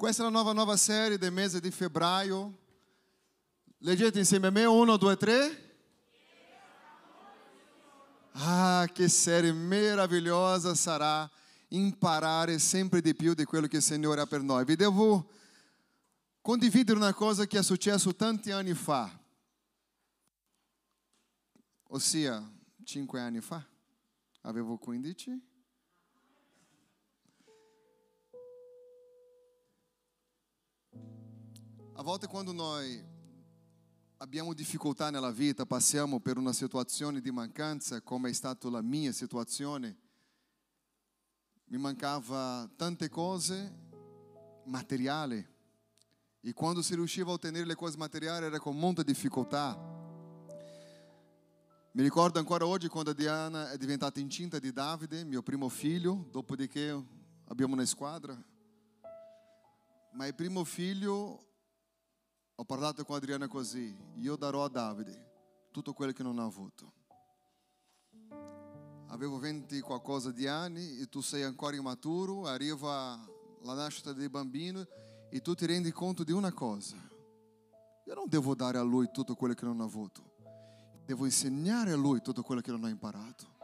Questa è la nuova, nuova serie del mese di febbraio. Leggete insieme a me, uno, due, tre. Ah, che serie meravigliosa sarà imparare sempre di più di quello che il Signore ha per noi. Vi devo condividere una cosa che è successo tanti anni fa, ossia cinque anni fa, avevo 15. A volte quando noi abbiamo difficoltà nella vita, passiamo per una situazione di mancanza, come è stata la mia situazione, mi mancava tante cose materiali e quando si riusciva a ottenere le cose materiali era con molta difficoltà. Mi ricordo ancora oggi quando Diana è diventata incinta di Davide, mio primo figlio, dopodiché abbiamo una squadra. Ma il primo figlio ho parlato con Adriana così, io darò a Davide tutto quello che non ha avuto. Avevo 20 qualcosa di anni e tu sei ancora immaturo, arriva la nascita del bambino e tu ti rendi conto di una cosa. Io non devo dare a lui tutto quello che non ha avuto, devo insegnare a lui tutto quello che non ha imparato.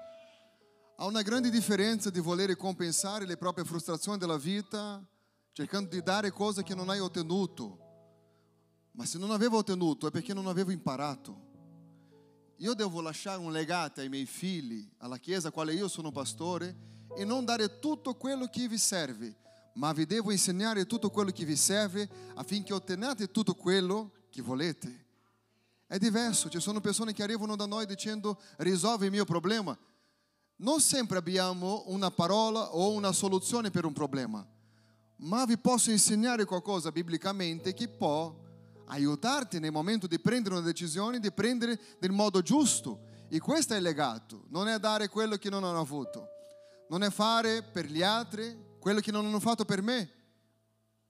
Há una grande differenza di voler compensare le proprie frustrazioni della vita cercando di dare cose che non hai ottenuto ma se non avevo ottenuto è perché non avevo imparato. Io devo lasciare un legate ai miei figli, alla Chiesa, quale io sono pastore, e non dare tutto quello che vi serve, ma vi devo insegnare tutto quello che vi serve affinché otteniate tutto quello che volete. È diverso, ci sono persone che arrivano da noi dicendo risolve il mio problema. Non sempre abbiamo una parola o una soluzione per un problema, ma vi posso insegnare qualcosa biblicamente che può aiutarti nel momento di prendere una decisione, di prendere nel modo giusto. E questo è il legato, non è dare quello che non hanno avuto, non è fare per gli altri quello che non hanno fatto per me,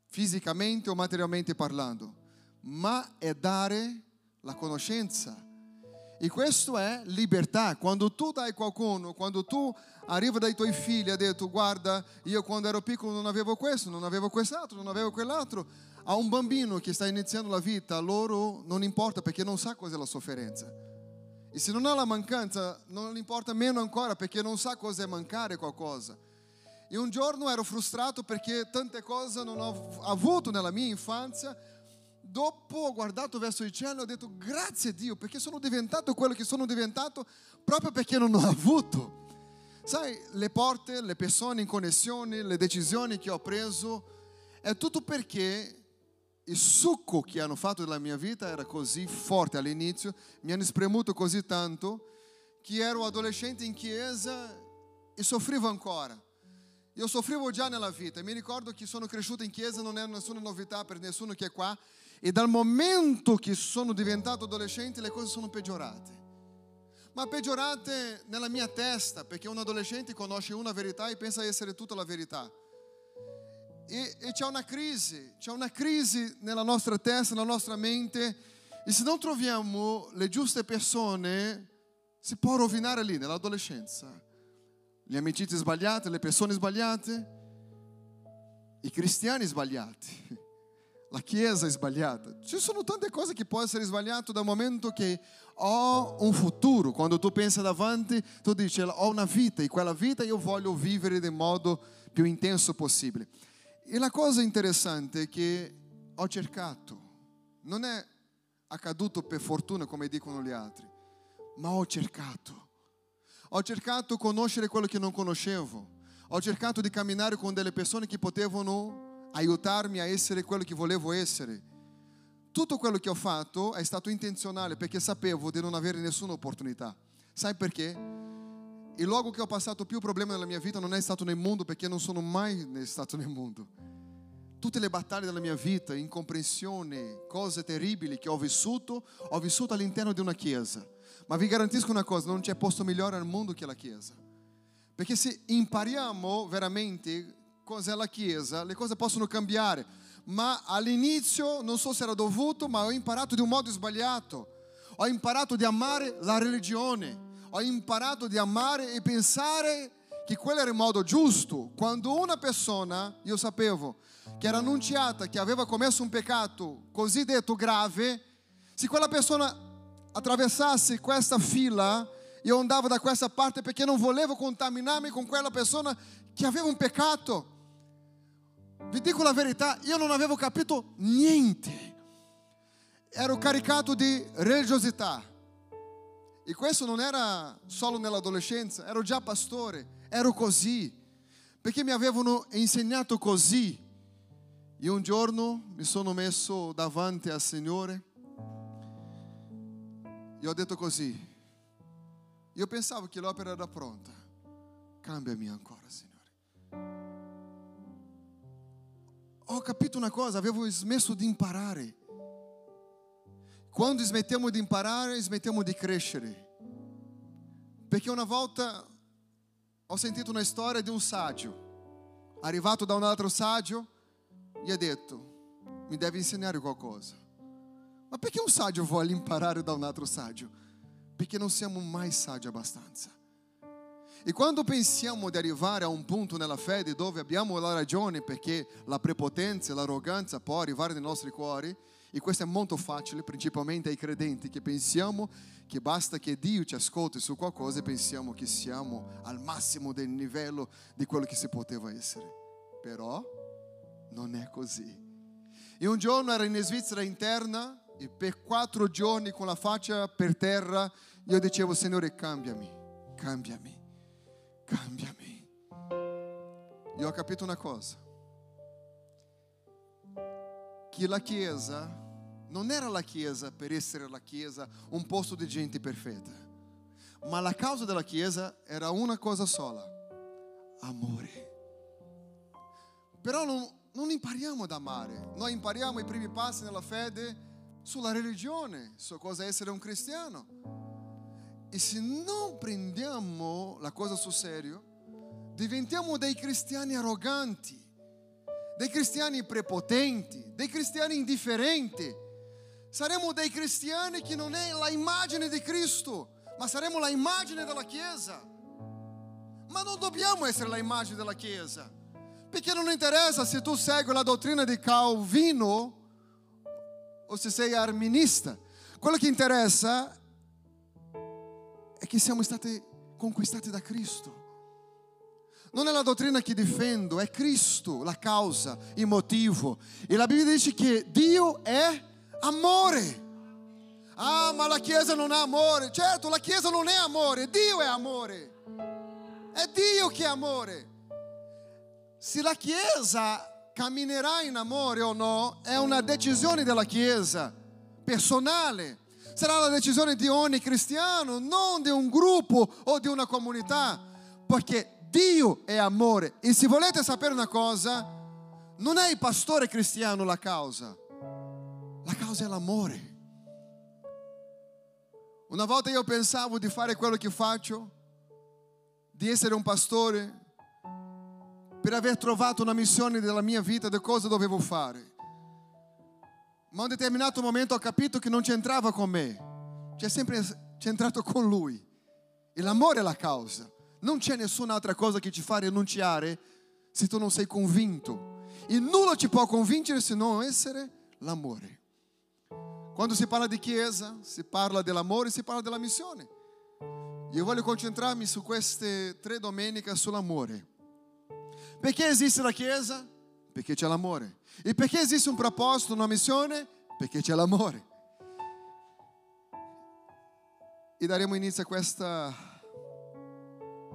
fisicamente o materialmente parlando, ma è dare la conoscenza. E questo è libertà. Quando tu dai qualcuno, quando tu arrivi dai tuoi figli e hai detto guarda, io quando ero piccolo non avevo questo, non avevo quest'altro, non avevo quell'altro, a un bambino che sta iniziando la vita, a loro non importa perché non sa cos'è la sofferenza. E se non ha la mancanza, non gli importa meno ancora perché non sa cos'è mancare qualcosa. E un giorno ero frustrato perché tante cose non ho avuto nella mia infanzia. Dopo ho guardato verso il cielo e ho detto grazie a Dio perché sono diventato quello che sono diventato proprio perché non ho avuto. Sai, le porte, le persone in connessione, le decisioni che ho preso, è tutto perché il succo che hanno fatto della mia vita era così forte all'inizio, mi hanno spremuto così tanto che ero adolescente in chiesa e soffrivo ancora. Io soffrivo già nella vita, mi ricordo che sono cresciuto in chiesa, non è nessuna novità per nessuno che è qua, e dal momento che sono diventato adolescente le cose sono peggiorate. Ma peggiorate nella mia testa, perché un adolescente conosce una verità e pensa essere tutta la verità. E, e c'è una crisi, c'è una crisi nella nostra testa, nella nostra mente e se non troviamo le giuste persone si può rovinare lì nell'adolescenza. Le amicizie sbagliate, le persone sbagliate, i cristiani sbagliati, la chiesa sbagliata. Ci sono tante cose che possono essere sbagliate dal momento che ho un futuro. Quando tu pensi davanti, tu dici ho una vita e quella vita io voglio vivere nel modo più intenso possibile. E la cosa interessante è che ho cercato, non è accaduto per fortuna come dicono gli altri, ma ho cercato. Ho cercato di conoscere quello che non conoscevo. Ho cercato di camminare con delle persone che potevano aiutarmi a essere quello che volevo essere. Tutto quello che ho fatto è stato intenzionale perché sapevo di non avere nessuna opportunità. Sai perché? Il luogo che ho passato più problemi nella mia vita non è stato nel mondo perché non sono mai stato nel mondo. Tutte le battaglie della mia vita, incomprensione, cose terribili che ho vissuto, ho vissuto all'interno di una chiesa. Ma vi garantisco una cosa, non c'è posto migliore al mondo che la chiesa. Perché se impariamo veramente cos'è la chiesa, le cose possono cambiare. Ma all'inizio non so se era dovuto, ma ho imparato di un modo sbagliato. Ho imparato di amare la religione ho imparato di amare e pensare che quello era il modo giusto. Quando una persona, io sapevo, che era annunciata che aveva commesso un peccato cosiddetto grave, se quella persona attraversasse questa fila, io andavo da questa parte perché non volevo contaminarmi con quella persona che aveva un peccato. Vi dico la verità, io non avevo capito niente. Ero caricato di religiosità. E questo non era solo nell'adolescenza, ero già pastore, ero così, perché mi avevano insegnato così. E un giorno mi sono messo davanti al Signore e ho detto così. Io pensavo che l'opera era pronta. Cambiami ancora, Signore. Ho capito una cosa, avevo smesso di imparare. Quando smettiamo di imparare, smettiamo di crescere. Perché una volta ho sentito una storia di un saggio, arrivato da un altro saggio, gli ha detto, mi devi insegnare qualcosa. Ma perché un saggio vuole imparare da un altro saggio? Perché non siamo mai saggi abbastanza. E quando pensiamo di arrivare a un punto nella fede dove abbiamo la ragione perché la prepotenza e l'arroganza può arrivare nei nostri cuori, e questo è molto facile, principalmente ai credenti, che pensiamo che basta che Dio ci ascolti su qualcosa e pensiamo che siamo al massimo del livello di quello che si poteva essere. Però non è così. E un giorno ero in Svizzera interna e per quattro giorni con la faccia per terra io dicevo Signore cambiami, cambiami, cambiami. E ho capito una cosa, che la Chiesa non era la Chiesa per essere la Chiesa un posto di gente perfetta, ma la causa della Chiesa era una cosa sola, amore. Però non, non impariamo ad amare, noi impariamo i primi passi nella fede sulla religione, su cosa essere un cristiano. E se non prendiamo la cosa sul serio, diventiamo dei cristiani arroganti, dei cristiani prepotenti, dei cristiani indifferenti. Saremo dei cristiani che non è la immagine di Cristo, ma saremo la immagine della Chiesa. Ma non dobbiamo essere la immagine della Chiesa, perché non interessa se tu segui la dottrina di Calvino o se sei arminista. Quello che interessa è che siamo stati conquistati da Cristo. Non è la dottrina che difendo, è Cristo la causa, il motivo. E la Bibbia dice che Dio è amore. Ah, ma la Chiesa non ha amore. Certo, la Chiesa non è amore, Dio è amore. È Dio che è amore. Se la Chiesa camminerà in amore o no è una decisione della Chiesa, personale. Sarà la decisione di ogni cristiano, non di un gruppo o di una comunità, perché Dio è amore. E se volete sapere una cosa, non è il pastore cristiano la causa, causa è l'amore. Una volta io pensavo di fare quello che faccio, di essere un pastore, per aver trovato una missione nella mia vita di cosa dovevo fare. Ma a un determinato momento ho capito che non c'entrava con me, c'è sempre c'entrato con lui. E l'amore è la causa. Non c'è nessun'altra cosa che ci fa rinunciare se tu non sei convinto. E nulla ci può convincere se non essere l'amore. Quando si parla di chiesa, si parla dell'amore, si parla della missione. Io voglio concentrarmi su queste tre domeniche sull'amore. Perché esiste la Chiesa? Perché c'è l'amore. E perché esiste un proposito, una missione? Perché c'è l'amore. E daremo inizio a questa,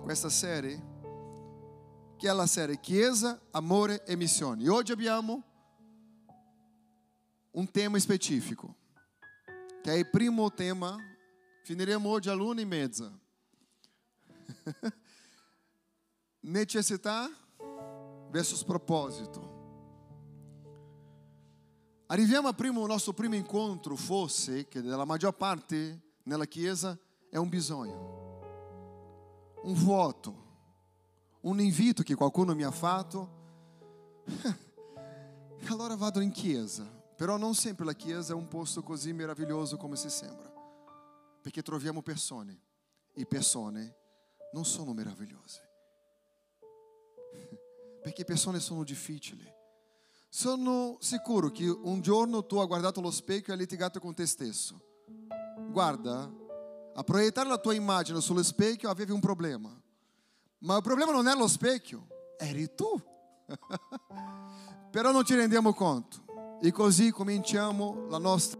questa serie, che è la serie Chiesa, Amore e Missione. E oggi abbiamo un tema specifico, che è il primo tema. Finiremo oggi all'una e mezza. Necessità versus proposito. Arriviamo al primo, nostro primo incontro, forse, che nella maggior parte nella Chiesa è un bisogno, un vuoto, un invito che qualcuno mi ha fatto. allora vado in chiesa, però non sempre la chiesa è un posto così meraviglioso come si sembra, perché troviamo persone e persone non sono meravigliose. Perché persone sono difficili. Sono sicuro che un giorno tu hai guardato allo specchio e hai litigato con te stesso. Guarda, a proiettare la tua immagine sullo specchio avevi un problema. Ma il problema non è lo specchio, eri tu. Però non ci rendiamo conto. E così cominciamo la nostra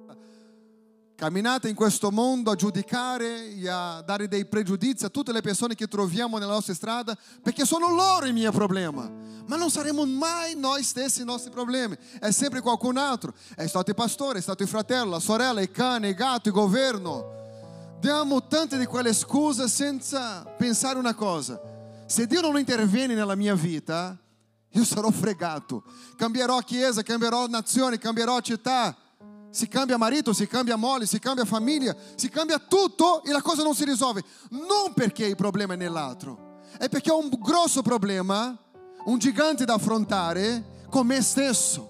camminata in questo mondo a giudicare e a dare dei pregiudizi a tutte le persone che troviamo nella nostra strada, perché sono loro il mio problema. Ma non saremo mai noi stessi i nostri problemi, è sempre qualcun altro. È stato il pastore, è stato il fratello, la sorella, il cane, il gatto, il governo. Diamo tante di quelle scuse senza pensare una cosa. Se Dio non interviene nella mia vita, io sarò fregato. Cambierò chiesa, cambierò nazione, cambierò città si cambia marito, si cambia moglie, si cambia famiglia, si cambia tutto e la cosa non si risolve. Non perché il problema è nell'altro, è perché ho un grosso problema, un gigante da affrontare con me stesso.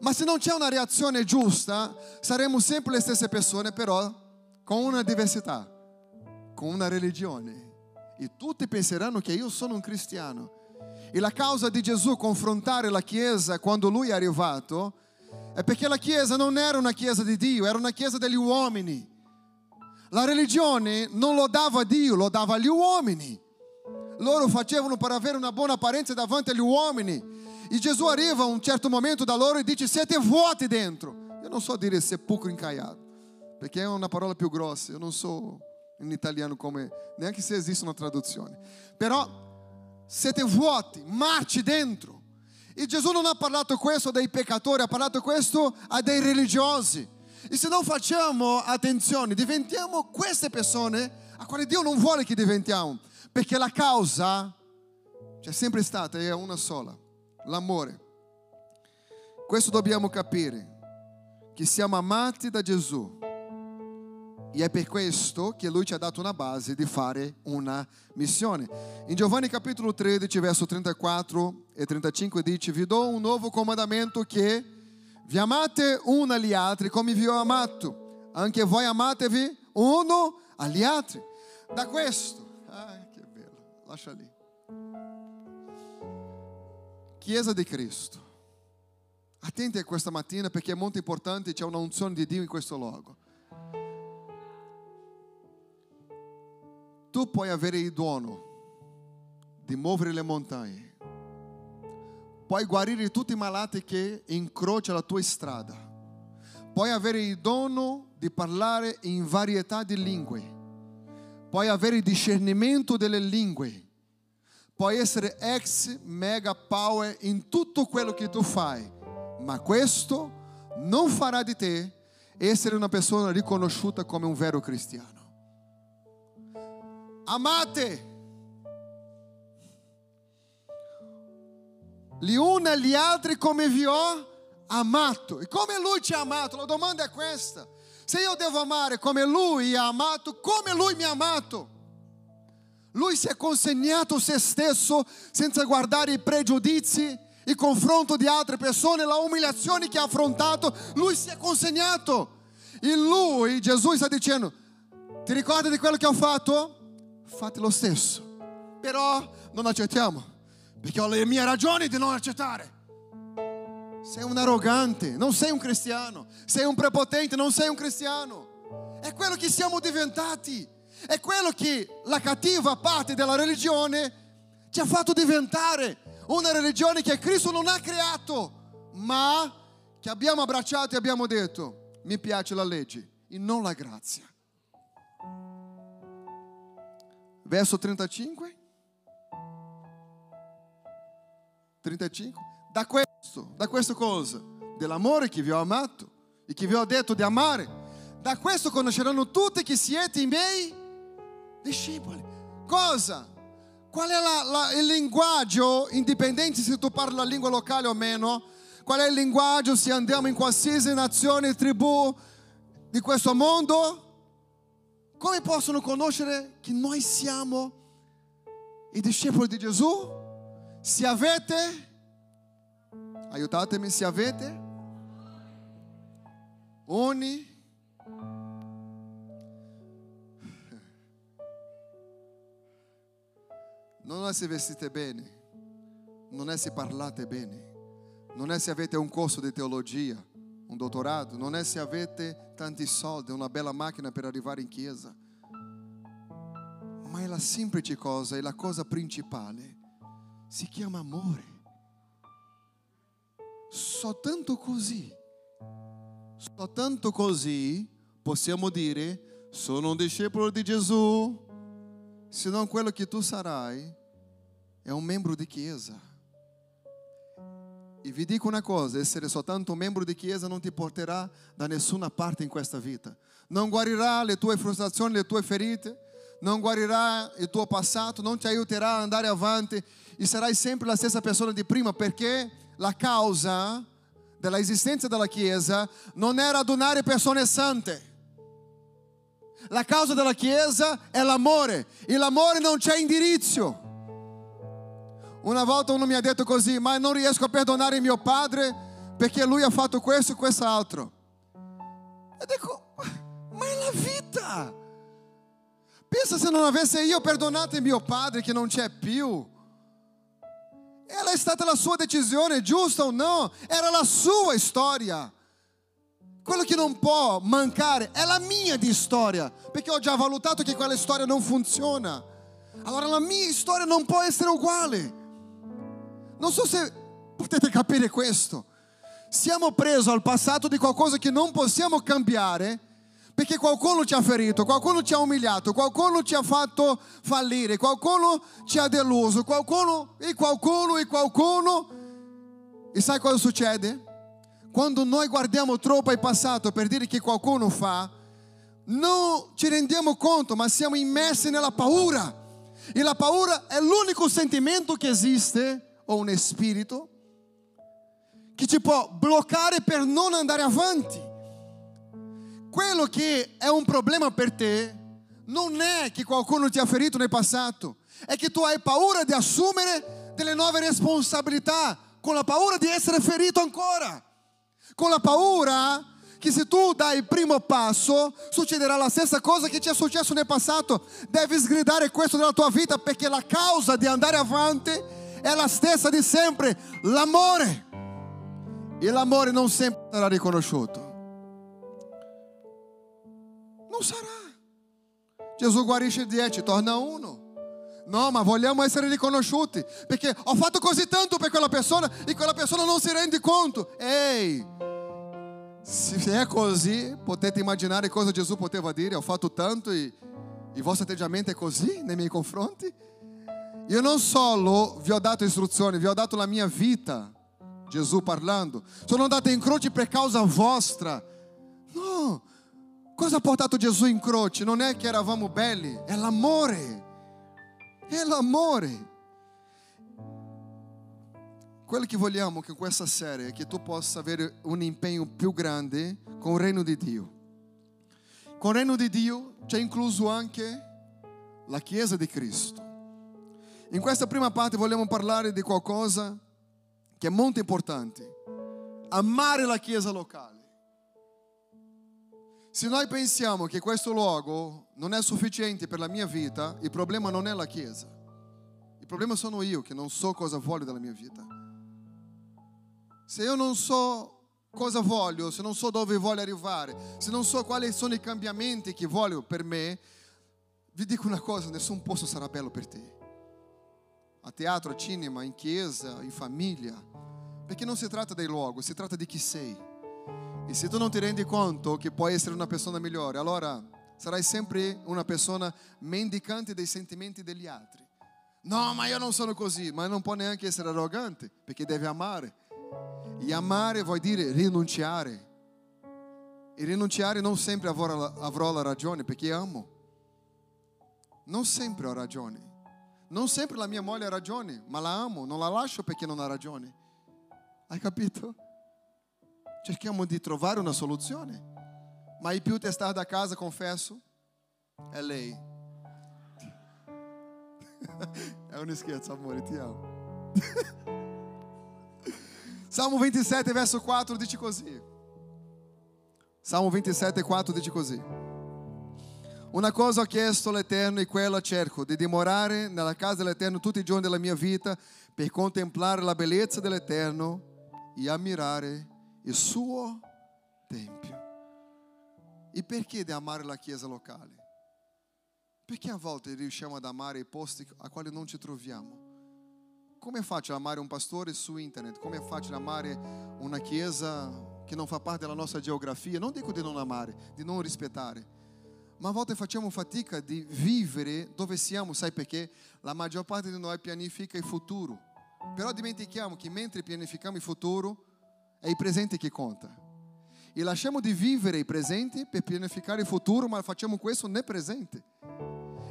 Ma se non c'è una reazione giusta, saremo sempre le stesse persone, però con una diversità, con una religione. E tutti penseranno che io sono un cristiano. E la causa di Gesù confrontare la Chiesa quando lui è arrivato è perché la Chiesa non era una Chiesa di Dio, era una Chiesa degli uomini. La religione non lo dava a Dio, lo dava agli uomini. Loro facevano per avere una buona apparenza davanti agli uomini. E Gesù arriva a un certo momento da loro e dice siete vuoti dentro. Io non so dire sepulcro incaiato, perché è una parola più grossa, io non so in italiano come, neanche se esiste una traduzione. Però siete vuoti, marci dentro. E Gesù non ha parlato questo dei peccatori, ha parlato questo a dei religiosi. E se non facciamo attenzione, diventiamo queste persone a quali Dio non vuole che diventiamo. Perché la causa c'è sempre stata è una sola, l'amore. Questo dobbiamo capire, che siamo amati da Gesù e è per questo che lui ci ha dato una base di fare una missione. In Giovanni capitolo 13, verso 34 e 35 dice, vi do un nuovo comandamento che vi amate uno agli altri come vi ho amato, anche voi amatevi uno agli altri. Da questo, ah, che bello, lascia lì. Chiesa di Cristo. Attenti a questa mattina perché è molto importante, c'è una unzione di Dio in questo luogo. Tu puoi avere il dono di muovere le montagne, puoi guarire tutti i malati che incrociano la tua strada, puoi avere il dono di parlare in varietà di lingue, puoi avere il discernimento delle lingue, puoi essere ex mega power in tutto quello che tu fai, ma questo non farà di te essere una persona riconosciuta come un vero cristiano. Amate gli uni agli altri come vi ho amato. E come lui ci ha amato? La domanda è questa. Se io devo amare come lui ha amato, come lui mi ha amato? Lui si è consegnato se stesso senza guardare i pregiudizi, il confronto di altre persone, la umiliazione che ha affrontato. Lui si è consegnato. In lui Gesù sta dicendo, ti ricordi di quello che ho fatto? Fate lo stesso. Però non accettiamo, perché ho le mie ragioni di non accettare. Sei un arrogante, non sei un cristiano. Sei un prepotente, non sei un cristiano. È quello che siamo diventati. È quello che la cattiva parte della religione ci ha fatto diventare. Una religione che Cristo non ha creato, ma che abbiamo abbracciato e abbiamo detto, mi piace la legge e non la grazia. Verso 35. 35. Da questo, da questa cosa, dell'amore che vi ho amato e che vi ho detto di amare, da questo conosceranno tutti che siete i miei discepoli. Cosa? Qual è la, la, il linguaggio, indipendente se tu parli la lingua locale o meno, qual è il linguaggio se andiamo in qualsiasi nazione, tribù di questo mondo? Come possono conoscere che noi siamo i discepoli di Gesù? Se avete, aiutatemi, se avete ogni non se vestite bene, non è se parlate bene, non è se avete un corso di teologia, un dottorato, non è se avete tanti soldi, una bella macchina per arrivare in chiesa, ma è la semplice cosa, è la cosa principale. Si chiama amore. Soltanto così, soltanto così possiamo dire sono un discepolo di Gesù, se non quello che tu sarai è un membro di chiesa. E vi dico una cosa, essere soltanto un membro di chiesa non ti porterà da nessuna parte in questa vita. Non guarirà le tue frustrazioni, le tue ferite, non guarirà il tuo passato, non ti aiuterà ad andare avanti e sarai sempre la stessa persona di prima perché la causa della esistenza della Chiesa non è radunare persone sante. La causa della Chiesa è l'amore e l'amore non c'è indirizzo. Una volta uno mi ha detto così, ma non riesco a perdonare mio padre perché lui ha fatto questo e quest'altro. E dico, ma è la vita. Pensa se non avesse io perdonato mio padre che non c'è più. Ela è stata la sua decisione, giusta o no? Era la sua storia. Quello che non può mancare è la mia di storia, perché ho già valutato che quella storia non funziona. Allora la mia storia non può essere uguale. Non so se potete capire questo. Siamo presi al passato di qualcosa che non possiamo cambiare perché qualcuno ci ha ferito, qualcuno ci ha umiliato, qualcuno ci ha fatto fallire, qualcuno ci ha deluso, qualcuno e qualcuno e qualcuno. E sai cosa succede? Quando noi guardiamo troppo al passato per dire che qualcuno fa, non ci rendiamo conto, ma siamo immersi nella paura. E la paura è l'unico sentimento che esiste, o un spirito, che ti può bloccare per non andare avanti quello che è un problema per te non è che qualcuno ti ha ferito nel passato, è che tu hai paura di assumere delle nuove responsabilità, con la paura di essere ferito ancora, con la paura che se tu dai il primo passo succederà la stessa cosa che ti è successo nel passato. Devi sgridare questo nella tua vita perché la causa di andare avanti è la stessa di sempre, l'amore. E l'amore non sempre sarà riconosciuto. Non sarà. Gesù guarisce 10, torna uno. No, ma vogliamo essere riconosciuti perché ho fatto così tanto per quella persona e quella persona non si rende conto. Ehi, se è così, potete immaginare cosa Gesù poteva dire: Ho fatto tanto e il vostro atteggiamento è così nei miei confronti? Io non solo vi ho dato istruzioni, vi ho dato la mia vita. Gesù parlando, sono andato in croce per causa vostra. No, Cosa ha portato Gesù in croce? Non è che eravamo belli, è l'amore. È l'amore. Quello che vogliamo con questa serie è che tu possa avere un impegno più grande con il regno di Dio. Con il regno di Dio c'è incluso anche la Chiesa di Cristo. In questa prima parte vogliamo parlare di qualcosa che è molto importante. Amare la Chiesa locale. Se noi pensiamo che questo luogo non è sufficiente per la mia vita, il problema non è la Chiesa. Il problema sono io che non so cosa voglio dalla mia vita. Se io non so cosa voglio, se non so dove voglio arrivare, se non so quali sono i cambiamenti che voglio per me, vi dico una cosa, nessun posto sarà bello per te. A teatro, a cinema, in chiesa, in famiglia. Perché non si tratta dei luoghi, si tratta di chi sei. E se tu non ti rendi conto che puoi essere una persona migliore, allora sarai sempre una persona mendicante dei sentimenti degli altri. No, ma io non sono così, ma non può neanche essere arrogante, perché deve amare. E amare vuol dire rinunciare. E rinunciare non sempre avrò avrò la ragione, perché amo. Non sempre ho ragione. Non sempre la mia moglie ha ragione, ma la amo, non la lascio perché non ha ragione. Hai capito? cerchiamo di trovare una soluzione. Ma il più testardo a casa, confesso, è lei. È un scherzo, amore, ti amo. Salmo 27, verso 4 dice così. Salmo 27, 4 dice così. Una cosa ho chiesto all'Eterno e quella cerco, di dimorare nella casa dell'Eterno tutti i giorni della mia vita per contemplare la bellezza dell'Eterno e ammirare il suo Tempio. E perché di amare la chiesa locale? Perché a volte riusciamo ad amare i posti a quali non ci troviamo? Come è facile amare un pastore su internet? Come è facile amare una chiesa che non fa parte della nostra geografia? Non dico di non amare, di non rispettare ma a volte facciamo fatica di vivere dove siamo, sai perché? La maggior parte di noi pianifica il futuro, però dimentichiamo che mentre pianifichiamo il futuro è il presente che conta. E lasciamo di vivere il presente per pianificare il futuro, ma facciamo questo nel presente.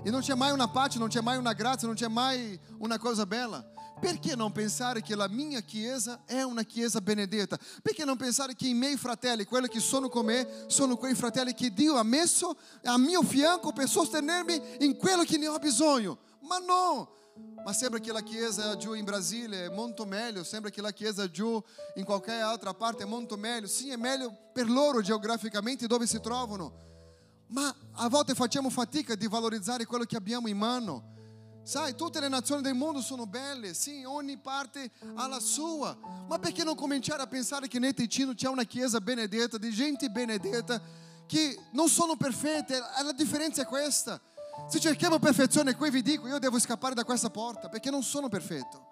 E non c'è mai una pace, non c'è mai una grazia, non c'è mai una cosa bella. Perché non pensare che la mia chiesa è una chiesa benedetta? Perché non pensare che i miei fratelli, quelli che sono con me, sono quei fratelli che Dio ha messo a mio fianco per sostenermi in quello che ne ho bisogno? Ma no! Ma sembra che la chiesa giù in Brasile è molto meglio, sembra che la chiesa giù in qualche altra parte è molto meglio. Sì, è meglio per loro geograficamente dove si trovano. Ma a volte facciamo fatica di valorizzare quello che abbiamo in mano. Sai, tutte le nazioni del mondo sono belle, sì, ogni parte ha la sua, ma perché non cominciare a pensare che nel Ticino c'è una chiesa benedetta, di gente benedetta, che non sono perfette, la differenza è questa. Se cerchiamo perfezione qui vi dico, io devo scappare da questa porta perché non sono perfetto.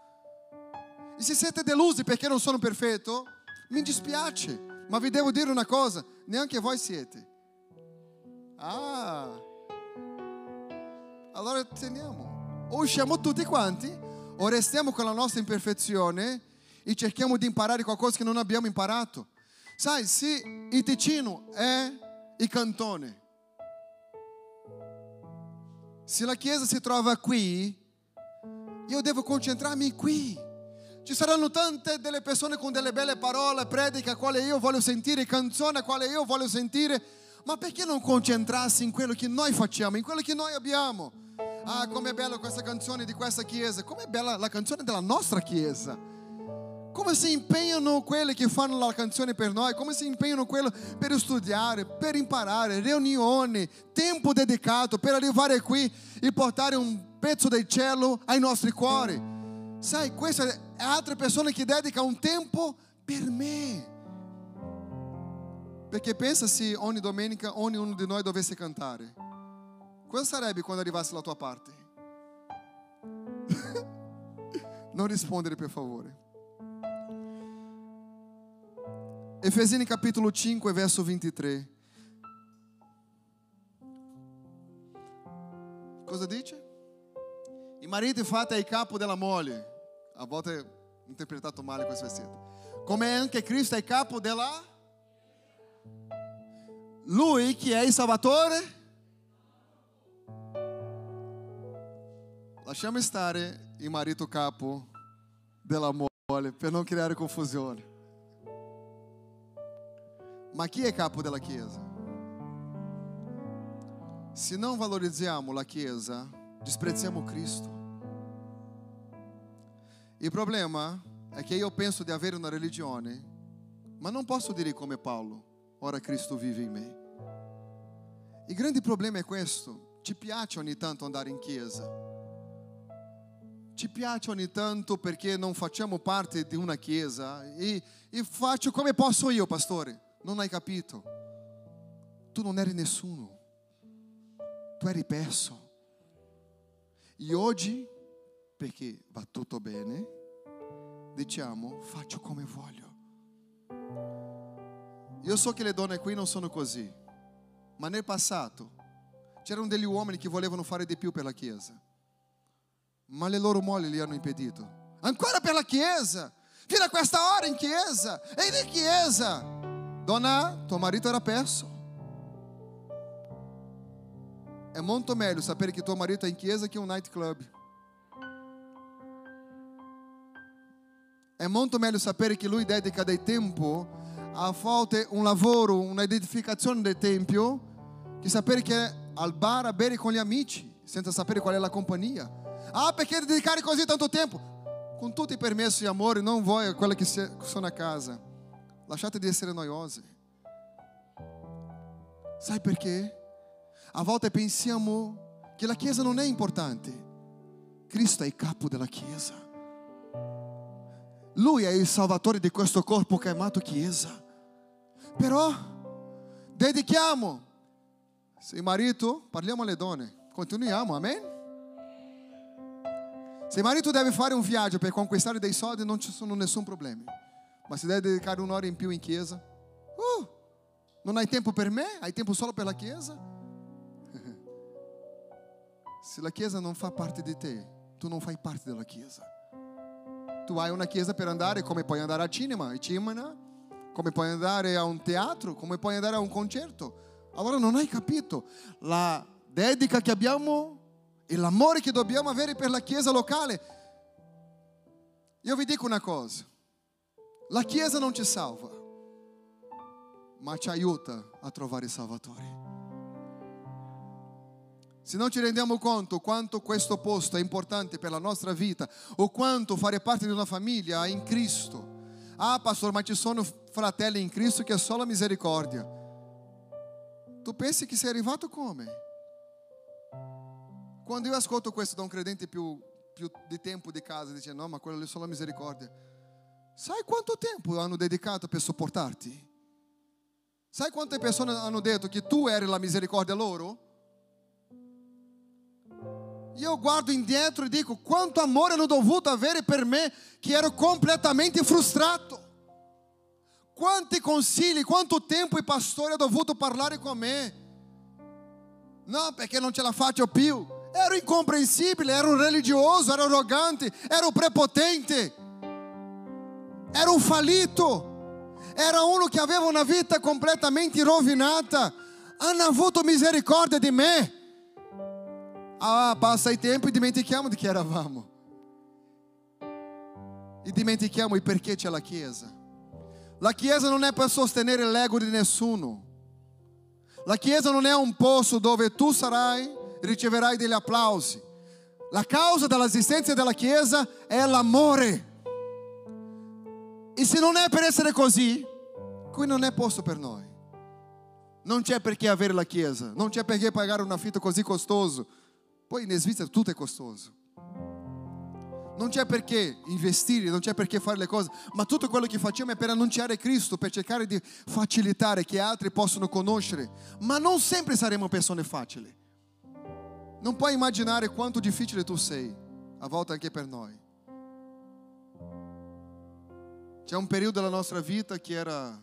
E se siete delusi perché non sono perfetto, mi dispiace, ma vi devo dire una cosa, neanche voi siete. Ah, allora teniamo o usciamo tutti quanti o restiamo con la nostra imperfezione e cerchiamo di imparare qualcosa che non abbiamo imparato. Sai, se il Ticino è il cantone, se la Chiesa si trova qui, io devo concentrarmi qui. Ci saranno tante delle persone con delle belle parole, prediche a quale io voglio sentire, canzoni a quale io voglio sentire, ma perché non concentrarsi in quello che noi facciamo, in quello che noi abbiamo? Ah, com'è bella questa canzone di questa chiesa, com'è bella la canzone della nostra chiesa. Come si impegnano quelli che fanno la canzone per noi, come si impegnano quelli per studiare, per imparare, riunioni, tempo dedicato per arrivare qui e portare un pezzo del cielo ai nostri cuori. Sai, queste è altre persone che dedicano un tempo per me. Perché pensa se ogni domenica ognuno di noi dovesse cantare. Cosa sarebbe quando arrivasse la tua parte? non rispondere per favore. Efesini capitolo 5, verso 23. Cosa dice? Il marito infatti è il capo della moglie. A volte è interpretato male questo versetto. Come anche Cristo è il capo della... Lui che è il Salvatore Lasciamo stare il marito capo della moglie per non creare confusione. Ma chi è capo della Chiesa? Se non valorizziamo la Chiesa, disprezziamo Cristo. Il problema è che io penso di avere una religione, ma non posso dire come Paolo, ora Cristo vive in me. Il grande problema è questo, ci piace ogni tanto andare in chiesa, ci piace ogni tanto perché non facciamo parte di una chiesa e, e faccio come posso io, pastore. Non hai capito. Tu non eri nessuno. Tu eri perso. E oggi, perché va tutto bene, diciamo faccio come voglio. Io so che le donne qui non sono così, ma nel passato c'erano degli uomini che volevano fare di più per la Chiesa ma le loro mogli li hanno impedito. Ancora per la chiesa, fino a questa ora in chiesa, e di chiesa. Donna, tuo marito era perso. È molto meglio sapere che tuo marito è in chiesa che un nightclub. È molto meglio sapere che lui dedica del tempo a volte un lavoro, un'edificazione del tempio, che sapere che è al bar a bere con gli amici, senza sapere qual è la compagnia. Ah, perché dedicare così tanto tempo? Com tutti i permessi e amore, non voi a quelle che sono a casa. Lasciate di essere noiose. Sai perché? A volte pensiamo che la Chiesa non è importante. Cristo è il capo della Chiesa. Lui è il salvatore di questo corpo chiamato Chiesa. Però dedichiamo. Se marito, parliamo alle donne, continuiamo, amen? Se marito deve fare un viaggio per conquistare dei soldi, non ci sono nessun problema. Ma se deve dedicare un'ora in più in chiesa, uh, non hai tempo per me? Hai tempo solo per la chiesa? se la chiesa non fa parte di te, tu non fai parte della chiesa. Tu hai una chiesa per andare come puoi andare al cinema, al cinema, come puoi andare a un teatro, come puoi andare a un concerto. Allora non hai capito la dedica che abbiamo e l'amore che dobbiamo avere per la chiesa locale. Io vi dico una cosa, la chiesa non ci salva, ma ci aiuta a trovare il Salvatore. Se non ci rendiamo conto quanto questo posto è importante per la nostra vita o quanto fare parte di una famiglia in Cristo. Ah, pastor, ma ci sono fratelli in Cristo che è solo misericordia. Tu pensi che sei arrivato come? Quando io ascolto questo da un credente più, più di tempo di casa, dice no, ma quello lì è solo misericordia. Sai quanto tempo hanno dedicato per sopportarti? Sai quante persone hanno detto che tu eri la misericordia loro? Io guardo indietro e dico quanto amore hanno dovuto avere per me che ero completamente frustrato. Quanti consigli, quanto tempo il pastore ha dovuto parlare con me. No, perché non ce la faccio più. Ero incomprensibile, ero religioso, ero arrogante, ero prepotente. Ero un fallito. Era uno che aveva una vita completamente rovinata. Hanno avuto misericordia di me. Ah, passa il tempo e dimentichiamo di chi eravamo. E dimentichiamo il perché c'è la Chiesa. La Chiesa non è per sostenere l'ego di nessuno. La Chiesa non è un posto dove tu sarai, riceverai degli applausi. La causa dell'esistenza della Chiesa è l'amore. E se non è per essere così, qui non è posto per noi. Non c'è perché avere la Chiesa, non c'è perché pagare un affitto così costoso poi in Svizzera tutto è costoso. Non c'è perché investire, non c'è perché fare le cose, ma tutto quello che facciamo è per annunciare Cristo, per cercare di facilitare che altri possano conoscere. Ma non sempre saremo persone facili. Non puoi immaginare quanto difficile tu sei, a volte anche per noi. C'è un periodo della nostra vita che era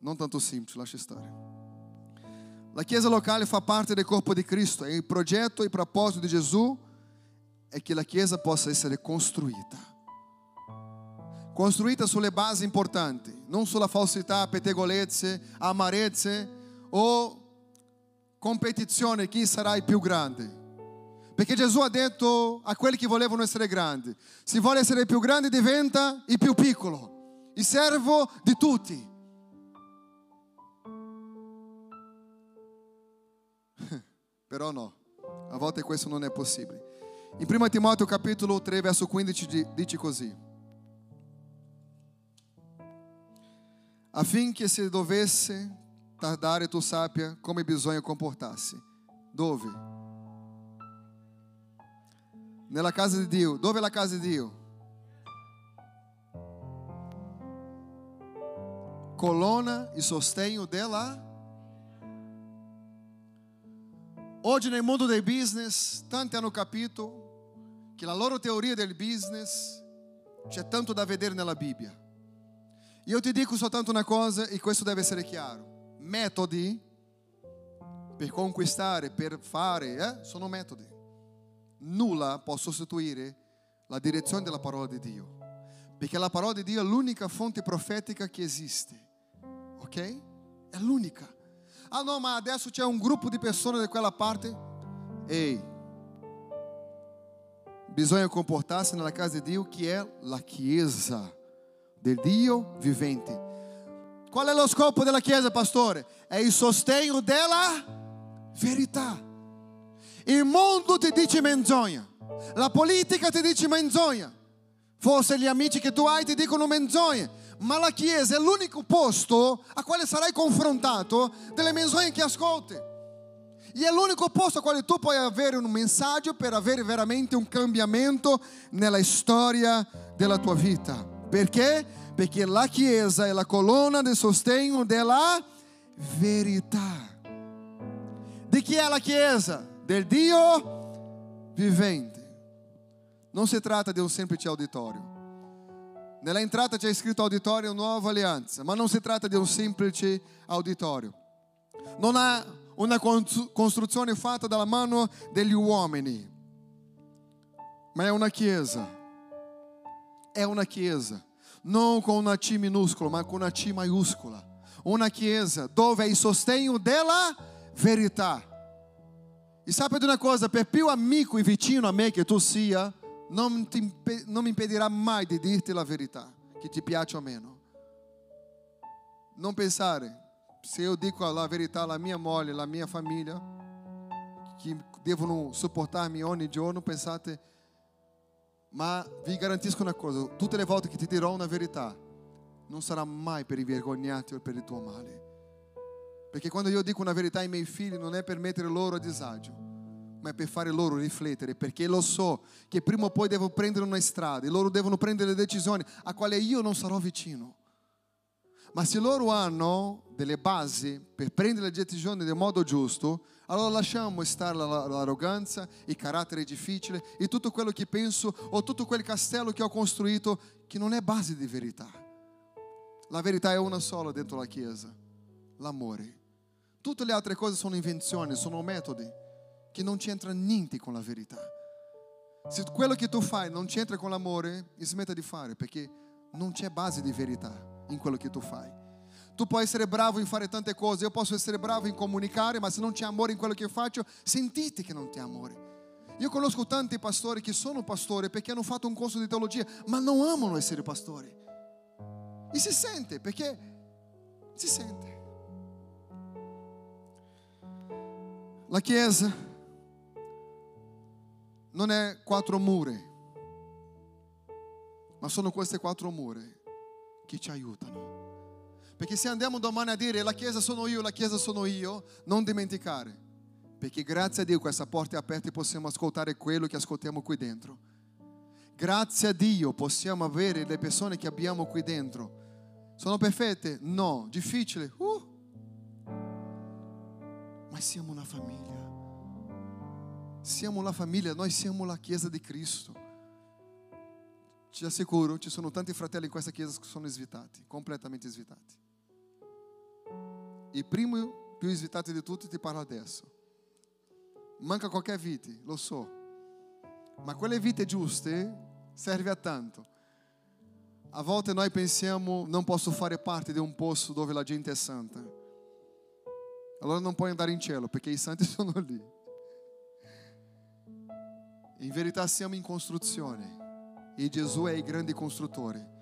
non tanto semplice, lascia stare. La chiesa locale fa parte del corpo di Cristo e il progetto e il proposito di Gesù è che la chiesa possa essere costruita. Costruita sulle basi importanti, non sulla falsità, pettegolezze, amarezze o competizione chi sarà il più grande. Perché Gesù ha detto a quelli che volevano essere grandi, se vuole essere il più grande diventa il più piccolo, il servo di tutti. Però no, a volte questo non è possibile. In 1 Timoteo capitolo 3 verso 15 dice così. Affinché se dovesse tardare tu sappia come bisogna comportarsi. Dove? Nella casa di Dio. Dove è la casa di Dio? Colonna e sostegno della Oggi nel mondo del business tanti hanno capito che la loro teoria del business c'è tanto da vedere nella Bibbia. Io ti dico soltanto una cosa e questo deve essere chiaro. Metodi per conquistare, per fare, eh, sono metodi. Nulla può sostituire la direzione della parola di Dio. Perché la parola di Dio è l'unica fonte profetica che esiste. Ok? È l'unica. Ah, no, ma adesso c'è un gruppo di persone da quella parte. Ehi, bisogna comportarsi nella casa di Dio che è la Chiesa del Dio vivente. Qual è lo scopo della Chiesa, pastore? È il sostegno della verità. Il mondo ti dice menzogna, la politica ti dice menzogna, forse gli amici che tu hai ti dicono menzogna, ma la Chiesa è l'unico posto a quale sarai confrontato delle menzogne che ascolti. E è l'unico posto a quale tu puoi avere un messaggio per avere veramente un cambiamento nella storia della tua vita. Perché? Perché la Chiesa è la colonna di sostegno della verità. Di chi è la Chiesa? Del Dio vivente. Non si tratta di un semplice auditorio. Nella entrata c'è scritto auditorio Nuova Alleanza, ma non si tratta di un semplice auditorio. Non è una costruzione fatta dalla mano degli uomini, ma è una chiesa. È una chiesa, non con una C minuscola, ma con una C maiuscola. Una chiesa dove è il sostegno della verità. E sabe di una cosa, per più amico e vicino a me che tu sia, non, ti, non mi impedirà mai di dirti la verità, che ti piace o meno. Non pensare, se eu dico a verità alla mia moglie, alla mia famiglia, che devono sopportarmi ogni giorno, pensate, ma vi garantisco una cosa, tutte le volte che ti dirò una verità, non sarà mai per invergognarti o per il tuo male. Perché quando io dico una verità ai miei figli non è per mettere loro a disagio, ma è per fare loro riflettere, perché lo so che prima o poi devo prendere una strada e loro devono prendere decisioni a quale io non sarò vicino. Ma se loro hanno delle basi per prendere le decisioni nel modo giusto, allora lasciamo stare l'arroganza, il carattere difficile e tutto quello che penso o tutto quel castello che ho costruito che non è base di verità. La verità è una sola dentro la Chiesa, l'amore. Tutte le altre cose sono invenzioni, sono metodi che non c'entra niente con la verità. Se quello che tu fai non c'entra con l'amore, smetta di fare perché non c'è base di verità in quello che tu fai. Tu puoi essere bravo in fare tante cose, io posso essere bravo in comunicare, ma se non c'è amore in quello che faccio, sentite che non c'è amore. Io conosco tanti pastori che sono pastori perché hanno fatto un corso di teologia, ma non amano essere pastori. E si sente, perché si sente. La Chiesa non è quattro mura, ma sono queste quattro mura che ci aiutano. Perché se andiamo domani a dire la Chiesa sono io, la Chiesa sono io, non dimenticare. Perché grazie a Dio questa porta è aperta e possiamo ascoltare quello che ascoltiamo qui dentro. Grazie a Dio possiamo avere le persone che abbiamo qui dentro. Sono perfette? No. Difficile? Uh. Ma siamo una famiglia. Siamo la famiglia, noi siamo la Chiesa di Cristo. Ti assicuro, ci sono tanti fratelli in questa chiesa che sono svitati, completamente svitati. Il primo più svitato di tutti ti parla adesso. Manca qualche vite, lo so. Ma quelle vite giuste serve a tanto. A volte noi pensiamo, non posso fare parte di un posto dove la gente è santa. Allora non puoi andare in cielo perché i santi sono lì. In verità siamo in costruzione e Gesù è il grande costruttore.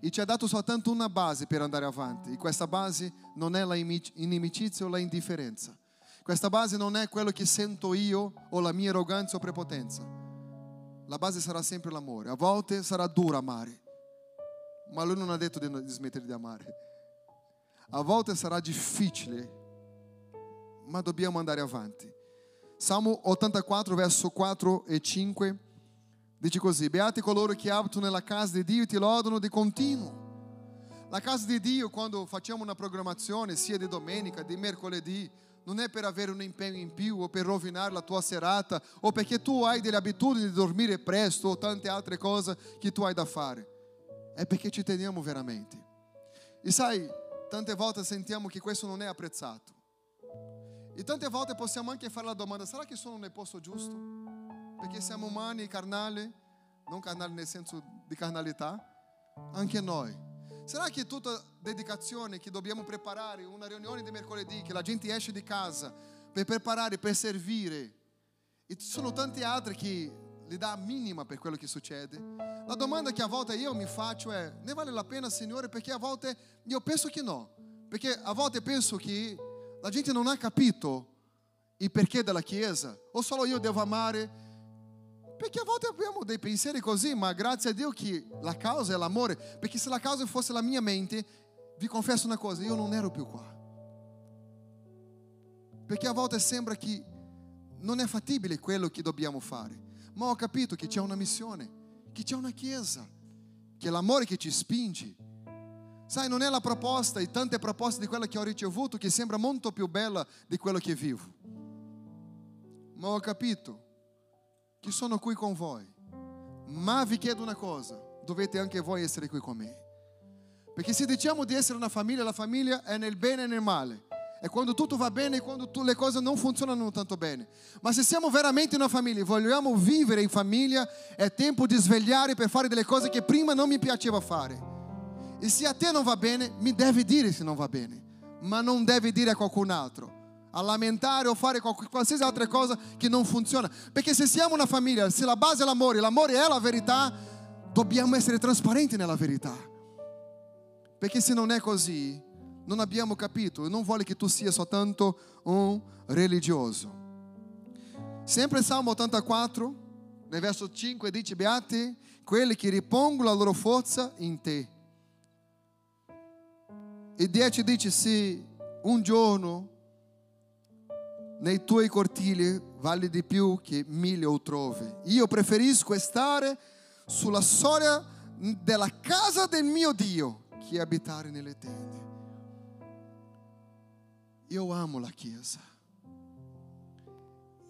E ti ha dato soltanto una base per andare avanti. E questa base non è la inimicizia o la indifferenza. Questa base non è quello che sento io o la mia arroganza o prepotenza. La base sarà sempre l'amore. A volte sarà duro amare, ma lui non ha detto di smettere di amare. A volte sarà difficile, ma dobbiamo andare avanti. Salmo 84, verso 4 e 5 dice così: Beati coloro che abitano nella casa di Dio e ti lodano di continuo. La casa di Dio, quando facciamo una programmazione, sia di domenica, di mercoledì, non è per avere un impegno in più o per rovinare la tua serata o perché tu hai delle abitudini di dormire presto o tante altre cose che tu hai da fare. È perché ci teniamo veramente. E sai, tante volte sentiamo che questo non è apprezzato. E tante volte possiamo anche fare la domanda: sarà che sono nel posto giusto? Perché siamo umani, carnali, non carnali nel senso di carnalità, anche noi. Sarà che tutta dedicazione che dobbiamo preparare, una riunione di mercoledì, che la gente esce di casa per preparare, per servire, e ci sono tanti altri che gli dà minima per quello che succede. La domanda che a volte io mi faccio è: ne vale la pena, Signore? Perché a volte io penso che no. Perché a volte penso che la gente non ha capito il perché della Chiesa, o solo io devo amare. Perché a volte abbiamo dei pensieri così, ma grazie a Dio che la causa è l'amore. Perché se la causa fosse la mia mente, vi confesso una cosa, io non ero più qua. Perché a volte sembra che non è fattibile quello che dobbiamo fare. Ma ho capito che c'è una missione, che c'è una chiesa, che è l'amore che ci spinge. Sai, non è la proposta e tante proposte di quella che ho ricevuto che sembra molto più bella di quello che vivo. Ma ho capito che sono qui con voi. Ma vi chiedo una cosa, dovete anche voi essere qui con me. Perché se diciamo di essere una famiglia, la famiglia è nel bene e nel male. È quando tutto va bene e quando tu, le cose non funzionano tanto bene. Ma se siamo veramente una famiglia e vogliamo vivere in famiglia, è tempo di svegliare per fare delle cose che prima non mi piaceva fare. E se a te non va bene, mi devi dire se non va bene, ma non devi dire a qualcun altro. A lamentare o fare qualsiasi altra cosa che non funziona. Perché se siamo una famiglia, se la base è l'amore, l'amore è la verità, dobbiamo essere trasparenti nella verità. Perché se non è così, non abbiamo capito e non vuole che tu sia soltanto un religioso. Sempre Salmo 84, nel verso 5 dice, beati quelli che ripongono la loro forza in te. E 10 dice, se un giorno nei tuoi cortili vale di più che mille altrove. Io preferisco stare sulla storia della casa del mio Dio che abitare nelle tende. Io amo la Chiesa.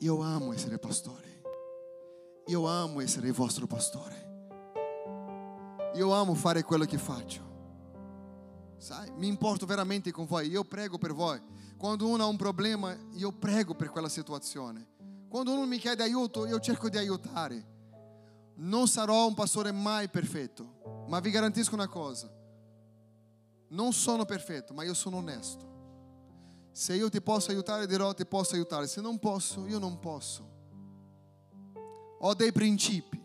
Io amo essere pastore. Io amo essere il vostro pastore. Io amo fare quello che faccio. Sai, mi importo veramente con voi. Io prego per voi. Quando uno ha un problema, io prego per quella situazione. Quando uno mi chiede aiuto, io cerco di aiutare. Non sarò un pastore mai perfetto, ma vi garantisco una cosa. Non sono perfetto, ma io sono onesto. Se io ti posso aiutare, dirò ti posso aiutare. Se non posso, io non posso. Ho dei principi.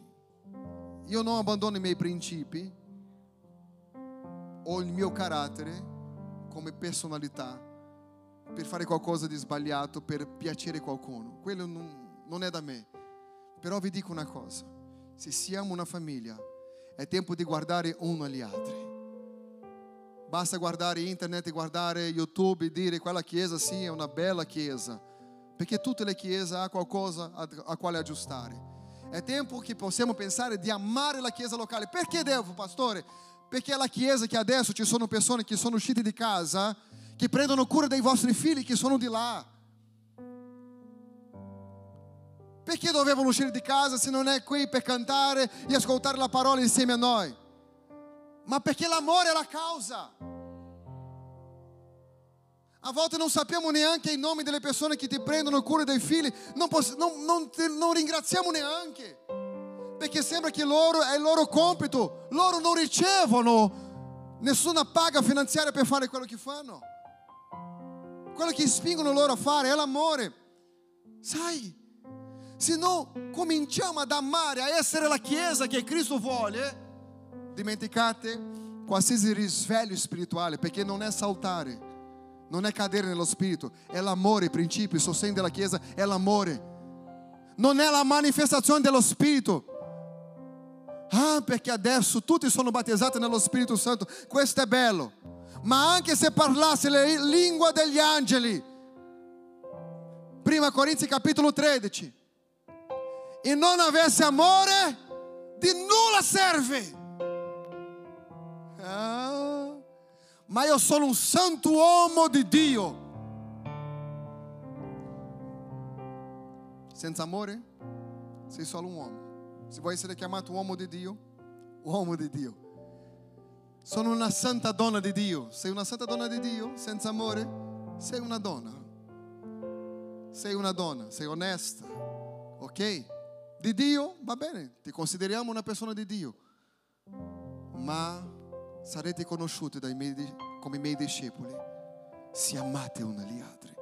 Io non abbandono i miei principi o il mio carattere come personalità per fare qualcosa di sbagliato, per piacere qualcuno. Quello non, non è da me. Però vi dico una cosa, se siamo una famiglia, è tempo di guardare uno agli altri. Basta guardare internet, guardare YouTube e dire quella chiesa sì è una bella chiesa, perché tutte le chiese hanno qualcosa a, a quale aggiustare. È tempo che possiamo pensare di amare la chiesa locale. Perché devo, pastore? Perché la chiesa che adesso ci sono persone che sono uscite di casa, che prendono cura dei vostri figli che sono di là. Perché dovevano uscire di casa se non è qui per cantare e ascoltare la parola insieme a noi? ma perché l'amore è la causa. A volte non sappiamo neanche i nomi delle persone che ti prendono cura dei figli, non, poss- non, non, non ringraziamo neanche, perché sembra che loro è il loro compito, loro non ricevono nessuna paga finanziaria per fare quello che fanno. Quello che spingono loro a fare è l'amore. Sai, se non cominciamo ad amare, a essere la Chiesa che Cristo vuole, dimenticate qualsiasi risveglio spirituale, perché non è saltare, non è cadere nello spirito, è l'amore, il principio, il sostegno della Chiesa è l'amore, non è la manifestazione dello spirito. Ah, perché adesso tutti sono battezzati nello Spirito Santo, questo è bello, ma anche se parlasse la lingua degli angeli, prima Corinzi capitolo 13, e non avesse amore, di nulla serve. Ah, ma io sono un santo uomo di Dio. Senza amore, sei solo un uomo. Se vuoi essere chiamato uomo di Dio, uomo di Dio. Sono una santa donna di Dio. Sei una santa donna di Dio senza amore? Sei una donna. Sei una donna, sei onesta. Ok? Di Dio va bene, ti consideriamo una persona di Dio. Ma sarete conosciuti miei, come miei discepoli se amate uno agli altri.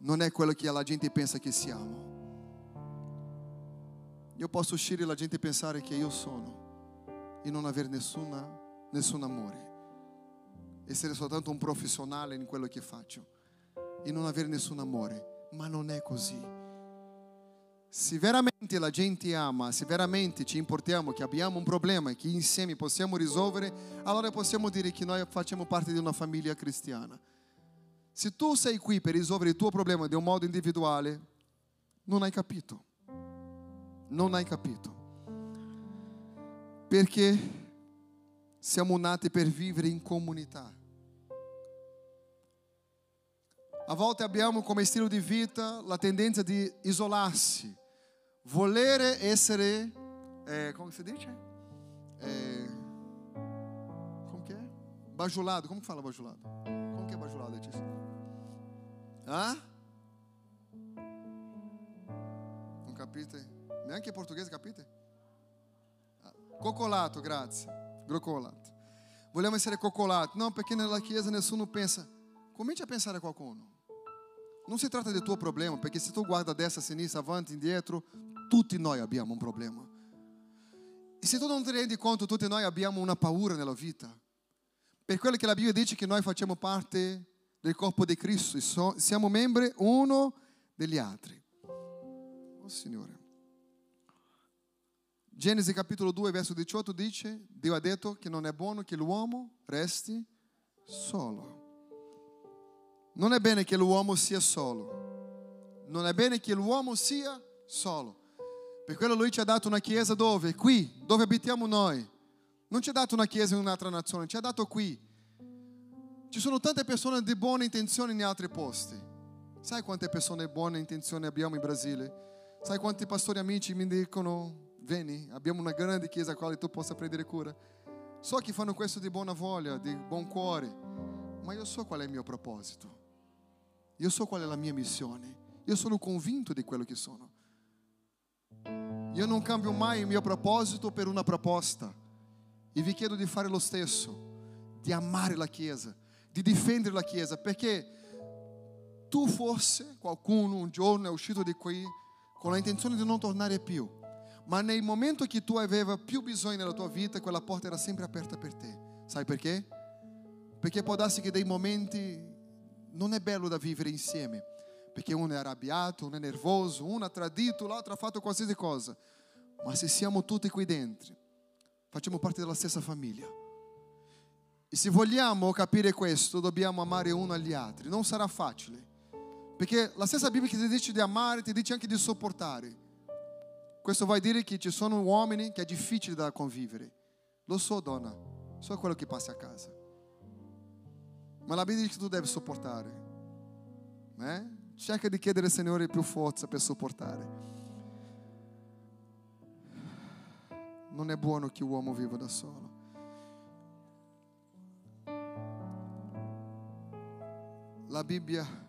Non è quello che la gente pensa che siamo. Io posso uscire e la gente pensare che io sono e non avere nessuna, nessun amore. Essere soltanto un professionale in quello che faccio e non avere nessun amore. Ma non è così. Se veramente la gente ama, se veramente ci importiamo che abbiamo un problema che insieme possiamo risolvere, allora possiamo dire che noi facciamo parte di una famiglia cristiana. Se tu sei qui per risolvere il tuo problema di un modo individuale, non hai capito. Non hai capito. Perché siamo nati per vivere in comunità. A volte abbiamo come stile di vita la tendenza di isolarsi, volere essere, eh, come si dice? Eh, come che è? Bajulado, come fala bajulado? Come che è bajulado, Letícia? Hã? Non capite? Neanche in portoghese capite? Ah, Coccolato, grazie. Groccolato. Vogliamo essere coccolati. No, perché nella chiesa nessuno pensa. Cominci a pensare a qualcuno. Non si tratta del tuo problema, perché se tu guarda destra, sinistra, avanti, indietro, tutti noi abbiamo un problema. E se tu non ti rendi conto, tutti noi abbiamo una paura nella vita. Per quello che la Bibbia dice che noi facciamo parte del corpo di Cristo e siamo membri uno degli altri. Oh Signore. Genesi capitolo 2, verso 18 dice, Dio ha detto che non è buono che l'uomo resti solo. Non è bene che l'uomo sia solo. Non è bene che l'uomo sia solo. Per quello lui ci ha dato una chiesa dove? Qui, dove abitiamo noi. Non ci ha dato una chiesa in un'altra nazione, ci ha dato qui. Ci sono tante persone di buone intenzioni in altri posti. Sai quante persone di buone intenzioni abbiamo in Brasile? Sai quanti pastori amici mi dicono, vieni, abbiamo una grande chiesa a quale tu possa prendere cura. So che fanno questo di buona voglia, di buon cuore, ma io so qual è il mio proposito. Io so qual è la mia missione. Io sono convinto di quello che sono. Io non cambio mai il mio proposito per una proposta. E vi chiedo di fare lo stesso, di amare la Chiesa, di difendere la Chiesa, perché tu forse qualcuno un giorno è uscito di qui con la intenzione di non tornare più, ma nel momento che tu aveva più bisogno nella tua vita, quella porta era sempre aperta per te. Sai perché? Perché può darsi che dei momenti non è bello da vivere insieme, perché uno è arrabbiato, uno è nervoso, uno ha tradito, l'altro ha fatto qualsiasi cosa. Ma se siamo tutti qui dentro, facciamo parte della stessa famiglia. E se vogliamo capire questo, dobbiamo amare uno agli altri. Non sarà facile, perché la stessa Bibbia che ti dice di amare, ti dice anche di sopportare. Questo vuol dire che ci sono uomini che è difficile da convivere. Lo so, donna, so quello che passa a casa. Ma la Bibbia dice che tu devi sopportare. Eh? Cerca di chiedere al Signore più forza per sopportare. Non è buono che l'uomo viva da solo. La Bibbia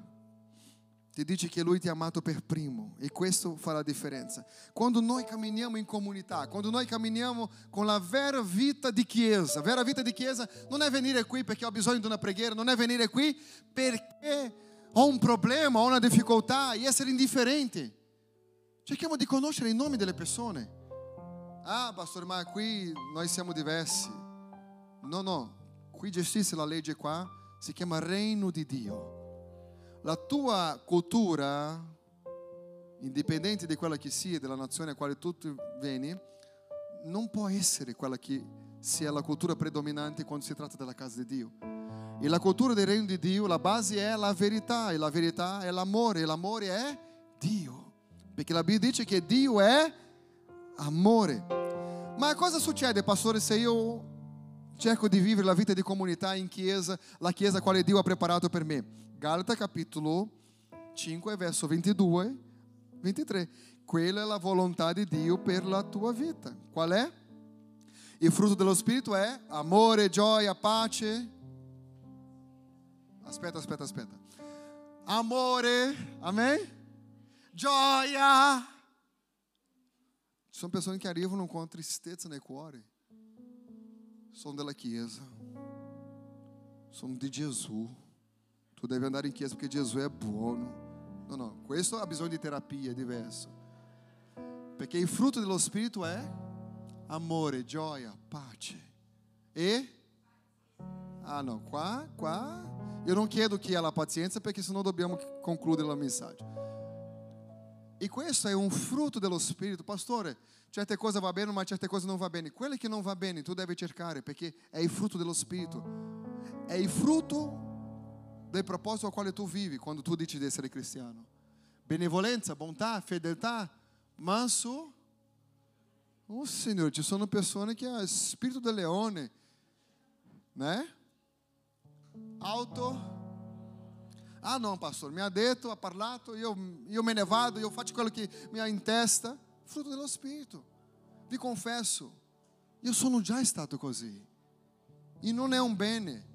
ti dice che Lui ti ha amato per primo e questo fa la differenza. Quando noi camminiamo in comunità, quando noi camminiamo con la vera vita di chiesa, vera vita di chiesa non è venire qui perché ho bisogno di una preghiera, non è venire qui perché ho un problema, ho una difficoltà e essere indifferente. Cerchiamo di conoscere i nomi delle persone. Ah, pastor, ma qui noi siamo diversi. No, no, qui gestisce la legge qua, si chiama Reino di Dio. La tua cultura, indipendente di quella che sia, della nazione a quale tu vieni, non può essere quella che sia la cultura predominante quando si tratta della casa di Dio. E la cultura del regno di Dio, la base è la verità, e la verità è l'amore, e l'amore è Dio. Perché la Bibbia dice che Dio è amore. Ma cosa succede, pastore, se io cerco di vivere la vita di comunità in chiesa, la chiesa quale Dio ha preparato per me? Gálatas capítulo 5, verso 22, 23. Quella è la volontà di Dio per la tua vita. Qual è? Il frutto dello Spirito è amore, gioia, pace. Aspetta, aspetta, aspetta. Amore, amém? Gioia. Ci sono persone che arrivano con tristezza nel cuore. Sono della Chiesa. Sono di Gesù. Tu devi andare in chiesa perché Gesù è buono. No, no, questo ha bisogno di terapia, è diverso. Perché il frutto dello Spirito è amore, gioia, pace. E? Ah no, qua, qua. Io non chiedo chi ha la pazienza perché senão dobbiamo concludere la mensagem. E questo è un frutto dello Spirito. Pastore, certe cose va bene ma certe cose non va bene. Quelle che non va bene tu devi cercare perché è il frutto dello Spirito. È il frutto del proposito al quale tu vivi quando tu dici di essere cristiano. Benevolenza, bontà, fedeltà, manso. Oh Signore, ci sono persone che hanno spirito del leone, né? Auto. Ah, não, pastor, mi ha detto, ha parlato, io, io me ne vado, io faccio quello che mi ha in testa. Frutto dello Spirito. Vi confesso, io sono già stato così. E non è un bene,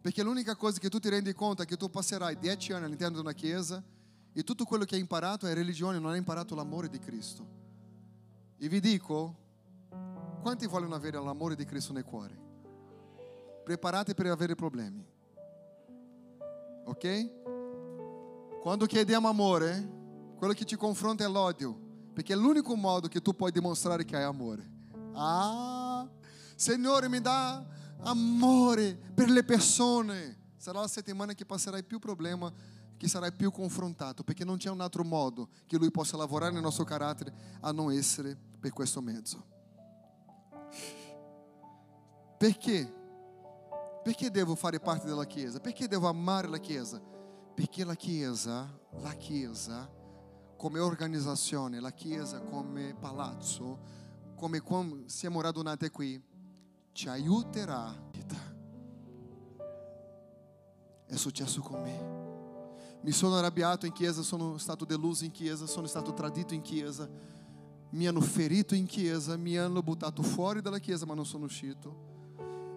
perché l'unica cosa che tu ti rendi conto è che tu passerai dieci anni all'interno di una chiesa e tutto quello che hai imparato è religione, non hai imparato l'amore di Cristo. E vi dico, quanti vogliono avere l'amore di Cristo nel cuore? Preparate per avere problemi. Ok? Quando chiediamo amore, quello che ti confronta è l'odio, perché è l'unico modo che tu puoi dimostrare che hai amore. Ah, Signore, mi dà amore per le persone. Sarà la settimana che passerai più problema, che sarai più confrontato, perché non c'è un altro modo che Lui possa lavorare nel nostro carattere a non essere per questo mezzo. Perché? Perché devo fare parte della Chiesa? Perché devo amare la Chiesa? Perché la Chiesa, la Chiesa, come organizzazione, la Chiesa come palazzo, come quando siamo radunati qui, ci aiuterà. È successo con me. Mi sono arrabbiato in chiesa, sono stato deluso in chiesa, sono stato tradito in chiesa, mi hanno ferito in chiesa, mi hanno buttato fuori dalla chiesa, ma non sono uscito.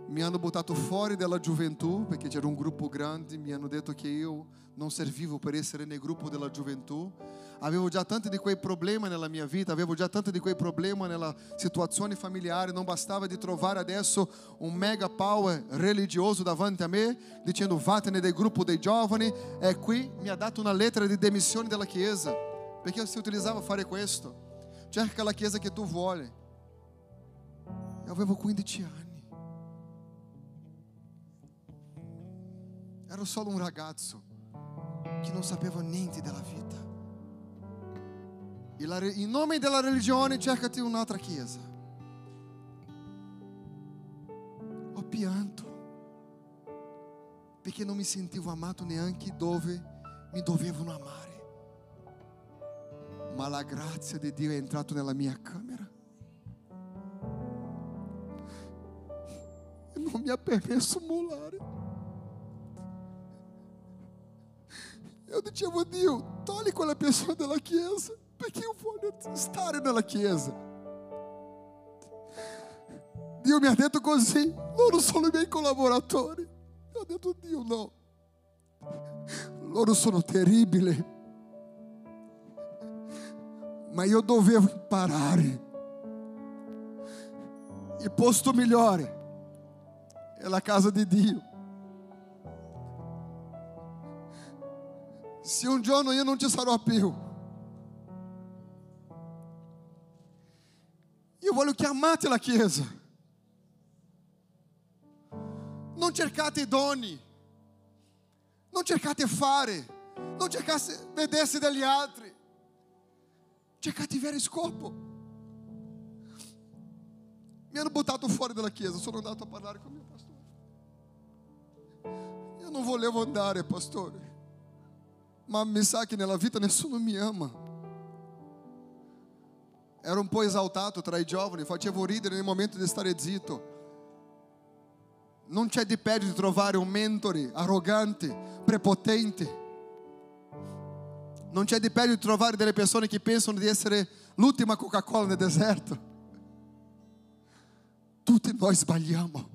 Mi hanno buttato fuori dalla gioventù, perché c'era un gruppo grande, mi hanno detto che io non servivo per essere nel gruppo della gioventù. Avevo già tanti di quei problemi nella mia vita, avevo già tanti di quei problemi nella situazione familiare, non bastava di trovare adesso un mega power religioso davanti a me, dicendo vattene del gruppo dei giovani, e qui mi ha dato una lettera di demissione della chiesa, perché si utilizzava fare questo. Cerca la chiesa che tu vuoi. Eu avevo 15 anni. Ero solo un ragazzo che non sapeva niente della vita. La, in nome della religione cercati un'altra chiesa. Ho pianto perché non mi sentivo amato neanche dove mi dovevano amare. Ma la grazia di Dio è entrato nella mia camera e non mi ha permesso mollare. Eu dicevo, Dio, togli quella persona dalla chiesa perché io voglio stare nella chiesa. Dio mi ha detto così, loro sono i miei collaboratori. Ho detto, Dio no, loro sono terribili, ma io dovevo imparare. Il posto migliore è la casa di Dio. Se un giorno io non ci sarò più, io voglio chiamarti alla Chiesa. Non cercate doni, non cercate fare, non cercate vedersi dagli altri, cercate vero scopo. Mi hanno buttato fuori dalla chiesa, sono andato a parlare con il mio pastore. Io non volevo andare, pastore, ma mi sa che nella vita nessuno mi ama. Ero un po' esaltato tra i giovani, facevo ridere nel momento di stare zitto. Non c'è di peggio di trovare un mentore arrogante, prepotente. Non c'è di peggio di trovare delle persone che pensano di essere l'ultima Coca-Cola nel deserto. Tutti noi sbagliamo.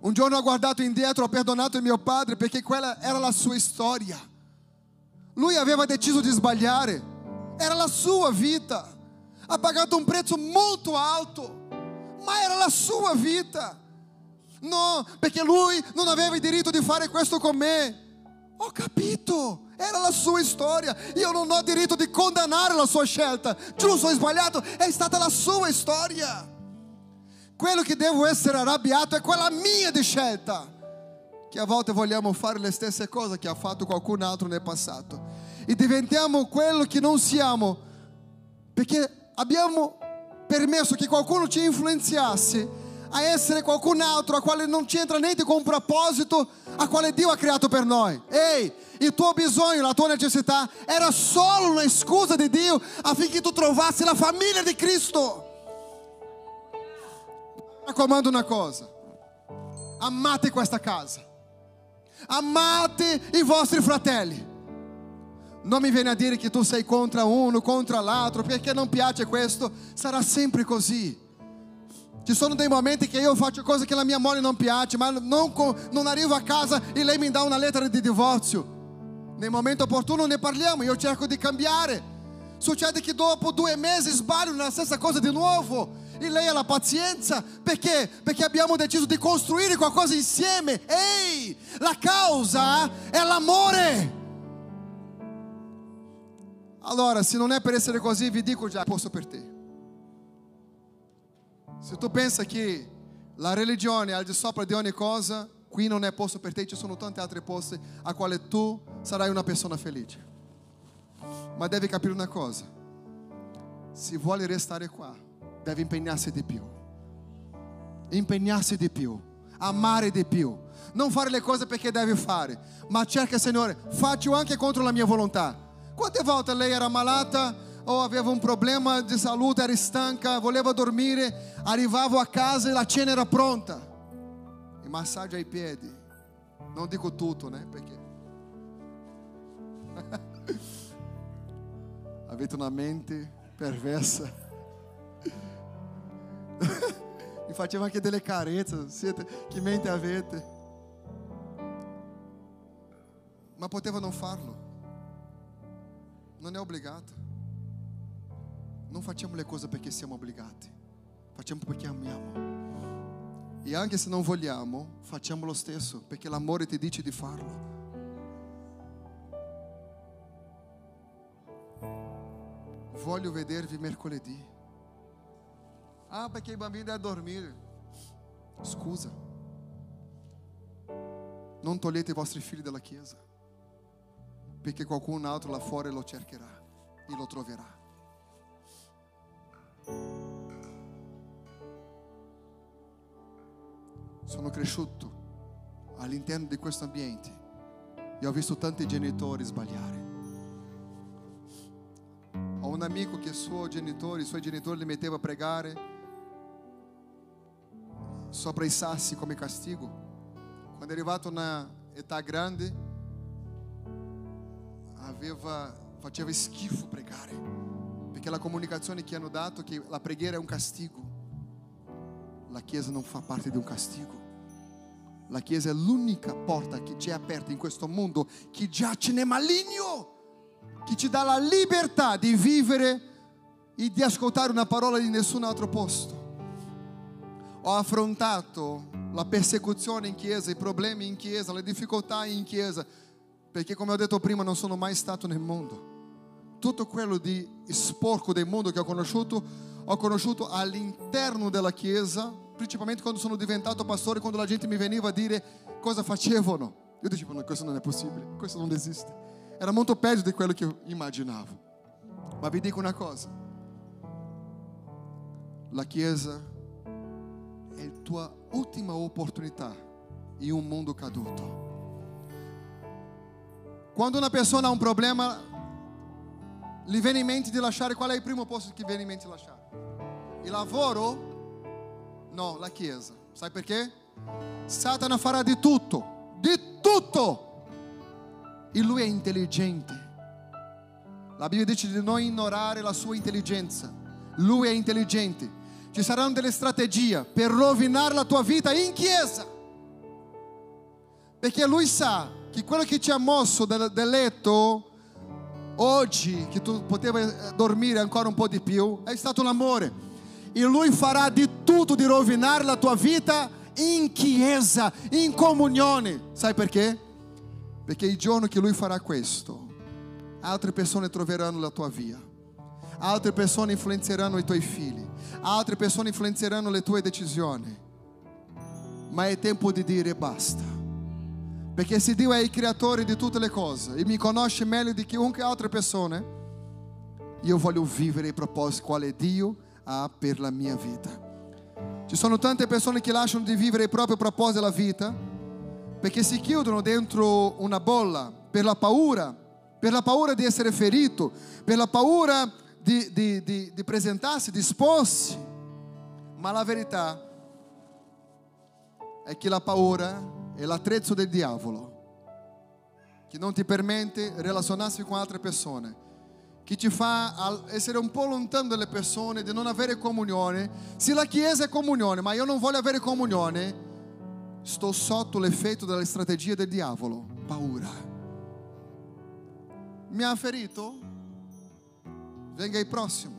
Un giorno ho guardato indietro, ho perdonato mio padre perché quella era la sua storia. Lui aveva deciso di sbagliare, era la sua vita. Ha pagato un prezzo molto alto, ma era la sua vita. No, perché lui non aveva il diritto di fare questo con me. Ho capito, era la sua storia. Io non ho diritto di condannare la sua scelta. Giusto o sbagliato, è stata la sua storia. Quello che devo essere arrabbiato è quella mia di scelta. Che a volte vogliamo fare le stesse cose che ha fatto qualcun altro nel passato. E diventiamo quello che non siamo. Perché abbiamo permesso che qualcuno ci influenziasse a essere qualcun altro a quale non c'entra niente con un proposito a quale Dio ha creato per noi. Ehi, il tuo bisogno, la tua necessità era solo una scusa di Dio affinché tu trovassi la famiglia di Cristo. Raccomando una cosa, amate questa casa, amate i vostri fratelli. Non mi viene a dire che tu sei contro uno, contro l'altro, perché non piace questo, sarà sempre così. Ci sono dei momenti che io faccio cose che la mia moglie non piace, ma non, non arrivo a casa e lei mi dà una lettera di divorzio. Nel momento opportuno ne parliamo, io cerco di cambiare. Succede che dopo due mesi sbaglio nella stessa cosa di nuovo. E lei ha la pazienza perché? Perché abbiamo deciso di costruire qualcosa insieme. Ehi, la causa è l'amore. Allora, se non è per essere così, vi dico già, posso per te. Se tu pensa che la religione è al di sopra di ogni cosa, qui non è posto per te, ci sono tante altre posti a quale tu sarai una persona felice. Ma devi capire una cosa: se vuole restare qua, deve impegnarsi di più. Impegnarsi di più, amare di più. Non fare le cose perché devi fare, ma cerca, Signore, faccio anche contro la mia volontà. Volte lei era malata? ou aveva um problema de saúde, era estanca, voleva dormire, arrivava a casa e a cena era pronta. E massagem ai piedi. Não digo tutto, né? Perché avete una mente perversa. e faceva anche delle carezze, siete, che mente avete? Ma poteva non farlo. Non è obbligato. non facciamo le cose perché siamo obbligati, facciamo perché amiamo. E anche se non vogliamo, facciamo lo stesso perché l'amore ti dice di farlo. Voglio vedervi mercoledì. Ah, perché i bambini devono dormire. Scusa. Non togliete i vostri figli dalla chiesa. Perché qualcun altro là fuori lo cercherà e lo troverà. Sono cresciuto all'interno di questo ambiente e ho visto tanti genitori sbagliare. Ho un amico che suo genitore, i suoi genitori li metteva a pregare sopra i sassi come castigo. Quando è arrivato una età grande, aveva, faceva schifo pregare, perché la comunicazione che hanno dato che la preghiera è un castigo. La Chiesa non fa parte di un castigo. La Chiesa è l'unica porta che ci è aperta in questo mondo che giace nel maligno, che ci dà la libertà di vivere e di ascoltare una parola di nessun altro posto. Ho affrontato la persecuzione in chiesa, i problemi in chiesa, le difficoltà in chiesa, perché come ho detto prima non sono mai stato nel mondo. Tutto quello di sporco del mondo che ho conosciuto, ho conosciuto all'interno della chiesa principalmente quando sono diventato pastore, quando la gente mi veniva a dire cosa facevano. Io dicevo, no, questo non è possibile, questo non esiste. Era molto peggio di quello che io immaginavo. Ma vi dico una cosa, la Chiesa è la tua ultima opportunità in un mondo caduto. Quando una persona ha un problema, gli viene in mente di lasciare, qual è il primo posto che viene in mente di lasciare? Il lavoro No, la Chiesa. Sai perché? Satana farà di tutto, di tutto. E lui è intelligente. La Bibbia dice di non ignorare la sua intelligenza. Lui è intelligente. Ci saranno delle strategie per rovinare la tua vita in chiesa. Perché lui sa che quello che ti ha mosso del, del letto oggi, che tu potevi eh, dormire ancora un po' di più, è stato l'amore e Lui farà di tutto di rovinare la tua vita in chiesa, in comunione. Sai perché? Perché il giorno che Lui farà questo, altre persone troveranno la tua via, altre persone influenzeranno i tuoi figli, altre persone influenzeranno le tue decisioni. Ma è tempo di dire basta. Perché se Dio è il creatore di tutte le cose e mi conosce meglio di chiunque altra persona, io voglio vivere il proposito quale Dio ha per la mia vita. Ci sono tante persone che lasciano di vivere il proprio proposito della vita perché si chiudono dentro una bolla per la paura, per la paura di essere ferito, per la paura di, di, di, di presentarsi, di esporsi. Ma la verità è che la paura è l'attrezzo del diavolo che non ti permette di relazionarsi con altre persone che ti fa essere un po' lontano dalle persone, di non avere comunione. Se la Chiesa è comunione, ma io non voglio avere comunione, sto sotto l'effetto delle strategie del diavolo. Paura. Mi ha ferito? Venga il prossimo.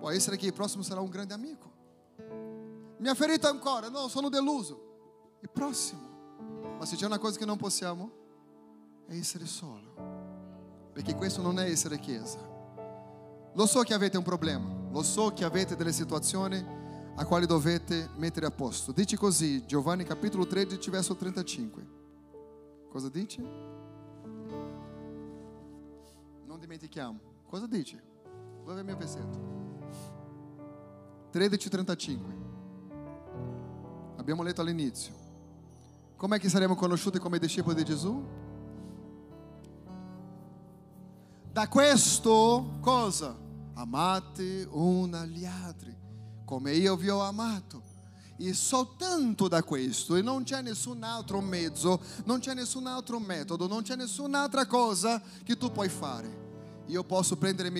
Può essere che il prossimo sarà un grande amico. Mi ha ferito ancora? No, sono deluso. Il prossimo. Ma se c'è una cosa che non possiamo, è essere solo perché questo non è essere chiesa. Lo so che avete un problema, lo so che avete delle situazioni a quali dovete mettere a posto. Dice così, Giovanni capitolo 13, verso 35. Cosa dice? Non dimentichiamo. Cosa dice? Dove è il mio versetto? 13:35. Abbiamo letto all'inizio. Com'è che saremo conosciuti come discepoli di Gesù? Da questo cosa? Amate un agli altri, come io vi ho amato. E soltanto da questo, e non c'è nessun altro mezzo, non c'è nessun altro metodo, non c'è nessun'altra cosa che tu puoi fare. Io posso prendere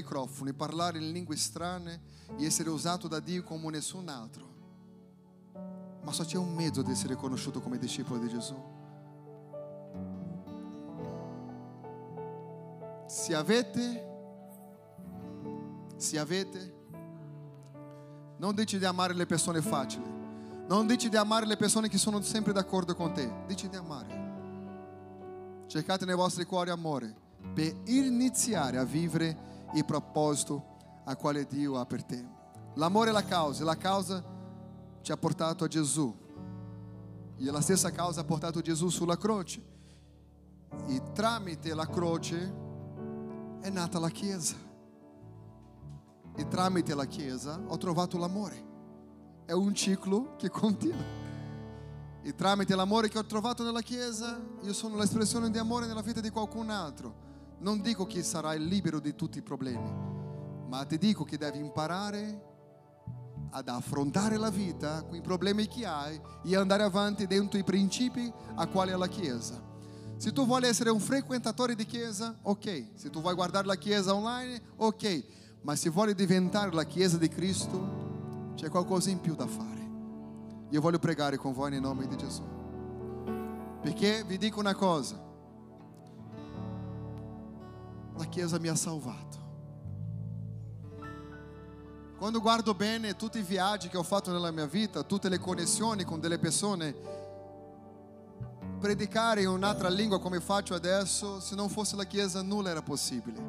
e parlare in lingue strane e essere usato da Dio come nessun altro. Ma só c'è un mezzo di essere conosciuto come discepolo di Gesù. Se avete, se avete, non dici di amare le persone facili, non dici di amare le persone che sono sempre d'accordo con te, dici di amare. Cercate nei vostri cuori amore per iniziare a vivere il proposito a quale Dio ha per te. L'amore è la causa, la causa ci ha portato a Gesù. E la stessa causa ha portato Gesù sulla croce. E tramite la croce è nata la Chiesa. E tramite la Chiesa ho trovato l'amore. È un ciclo che continua. E tramite l'amore che ho trovato nella Chiesa, io sono l'espressione di amore nella vita di qualcun altro. Non dico che sarai libero di tutti i problemi, ma ti dico che devi imparare ad affrontare la vita con i problemi che hai e andare avanti dentro i principi a quali è la Chiesa. Se tu vuoi essere un frequentatore di chiesa, ok. Se tu vuoi guardare la chiesa online, ok. Ma se vuoi diventare la chiesa di Cristo, c'è qualcosa in più da fare. Io voglio pregare con voi nel nome di Gesù. Perché vi dico una cosa. La chiesa mi ha salvato. Quando guardo bene tutti i viaggi che ho fatto nella mia vita, tutte le connessioni con delle persone predicare in un'altra lingua come faccio adesso, se non fosse la Chiesa nulla era possibile.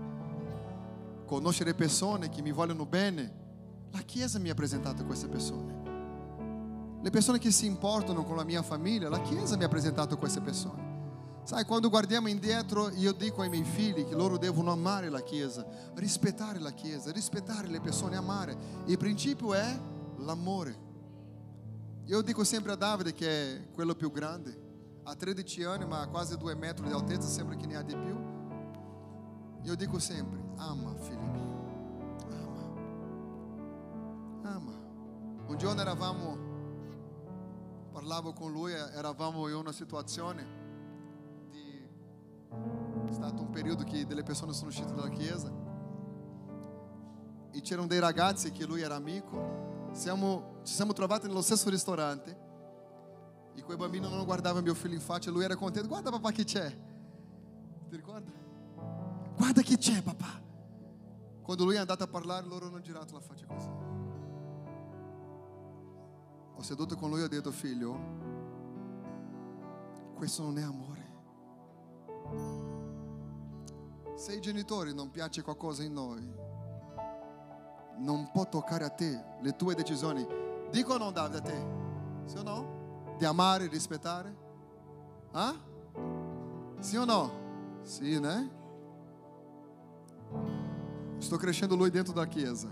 Conoscere persone che mi vogliono bene, la Chiesa mi ha presentato queste persone. Le persone che si importano con la mia famiglia, la Chiesa mi ha presentato queste persone. Sai, quando guardiamo indietro, io dico ai miei figli che loro devono amare la Chiesa, rispettare la Chiesa, rispettare le persone, amare. Il principio è l'amore. Io dico sempre a Davide che è quello più grande, ha 13 anni, ma ha quasi 2 metri di altezza, sembra che ne ha di più. Io dico sempre, ama figlio mio, ama, ama. Un giorno eravamo, parlavo con lui, eravamo in una situazione è stato un periodo che delle persone sono uscite dalla chiesa e c'erano dei ragazzi che lui era amico, siamo, ci siamo trovati nello stesso ristorante e quel bambino non guardava mio figlio in faccia, lui era contento. Guarda papà che c'è. Ti ricorda? Guarda che c'è papà. Quando lui è andato a parlare, loro hanno girato la faccia così. Ho seduto con lui e ho detto, figlio, questo non è amore. Se ai genitori non piace qualcosa in noi, non può toccare a te le tue decisioni. Dico o non, Davide, a te? Sì o no? di amare rispettare? Ah? Sì o no? Sì, né? Sto crescendo lui dentro da chiesa.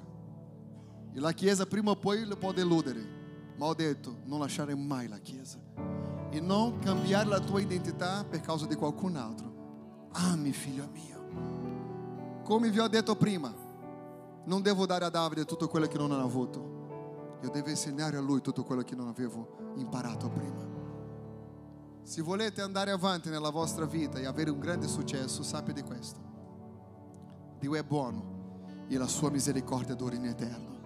E la chiesa prima o poi lo può deludere. ma ho detto non lasciare mai la Chiesa e non cambiare la tua identità per causa di qualcun altro. Ami, figlio mio. Come vi ho detto prima, non devo dare a Davide tutto quello che non ha avuto. Io devo insegnare a lui tutto quello che non avevo imparato prima. Se volete andare avanti nella vostra vita e avere un grande successo, sappi di questo. Dio è buono e la sua misericordia dura in eterno.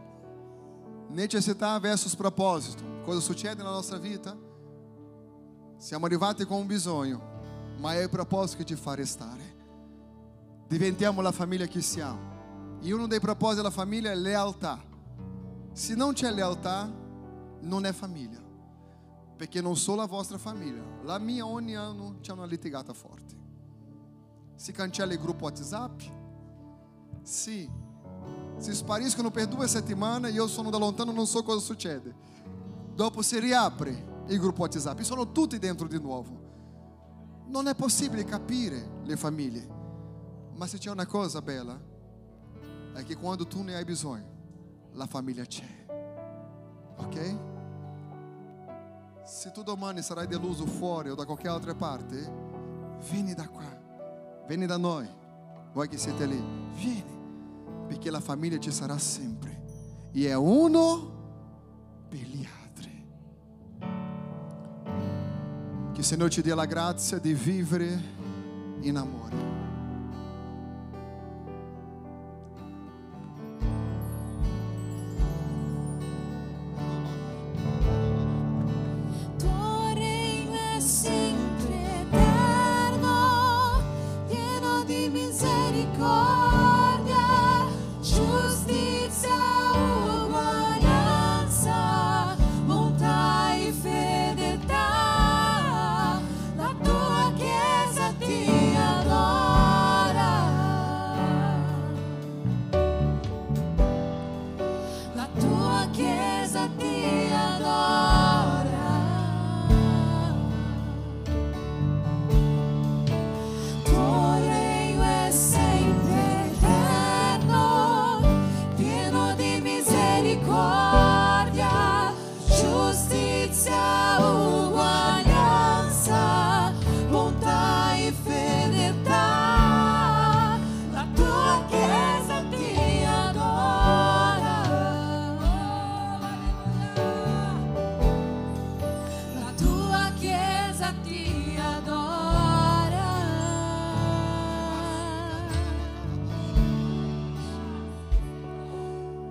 Necessità versus proposito. Cosa succede nella nostra vita? Siamo arrivati con un bisogno, ma è il proposito che ci fa restare. Diventiamo la famiglia che siamo. E uno dei propositi della famiglia è lealtà. Se non c'è lealtà, non è famiglia. Perché non solo la vostra famiglia, la mia ogni anno c'è una litigata forte. Si cancella il gruppo WhatsApp? Sì. Si spariscono per due settimane e io sono da lontano non so cosa succede. Dopo si riapre il gruppo WhatsApp sono tutti dentro di nuovo. Non è possibile capire le famiglie. Ma se c'è una cosa bella, è che quando tu ne hai bisogno, la famiglia c'è. Ok? Se tu domani sarai deluso fuori o da qualche altra parte, vieni da qua, vieni da noi, voi che siete lì, vieni, perché la famiglia ci sarà sempre. E è uno per gli altri. Che il Signore ci dia la grazia di vivere in amore.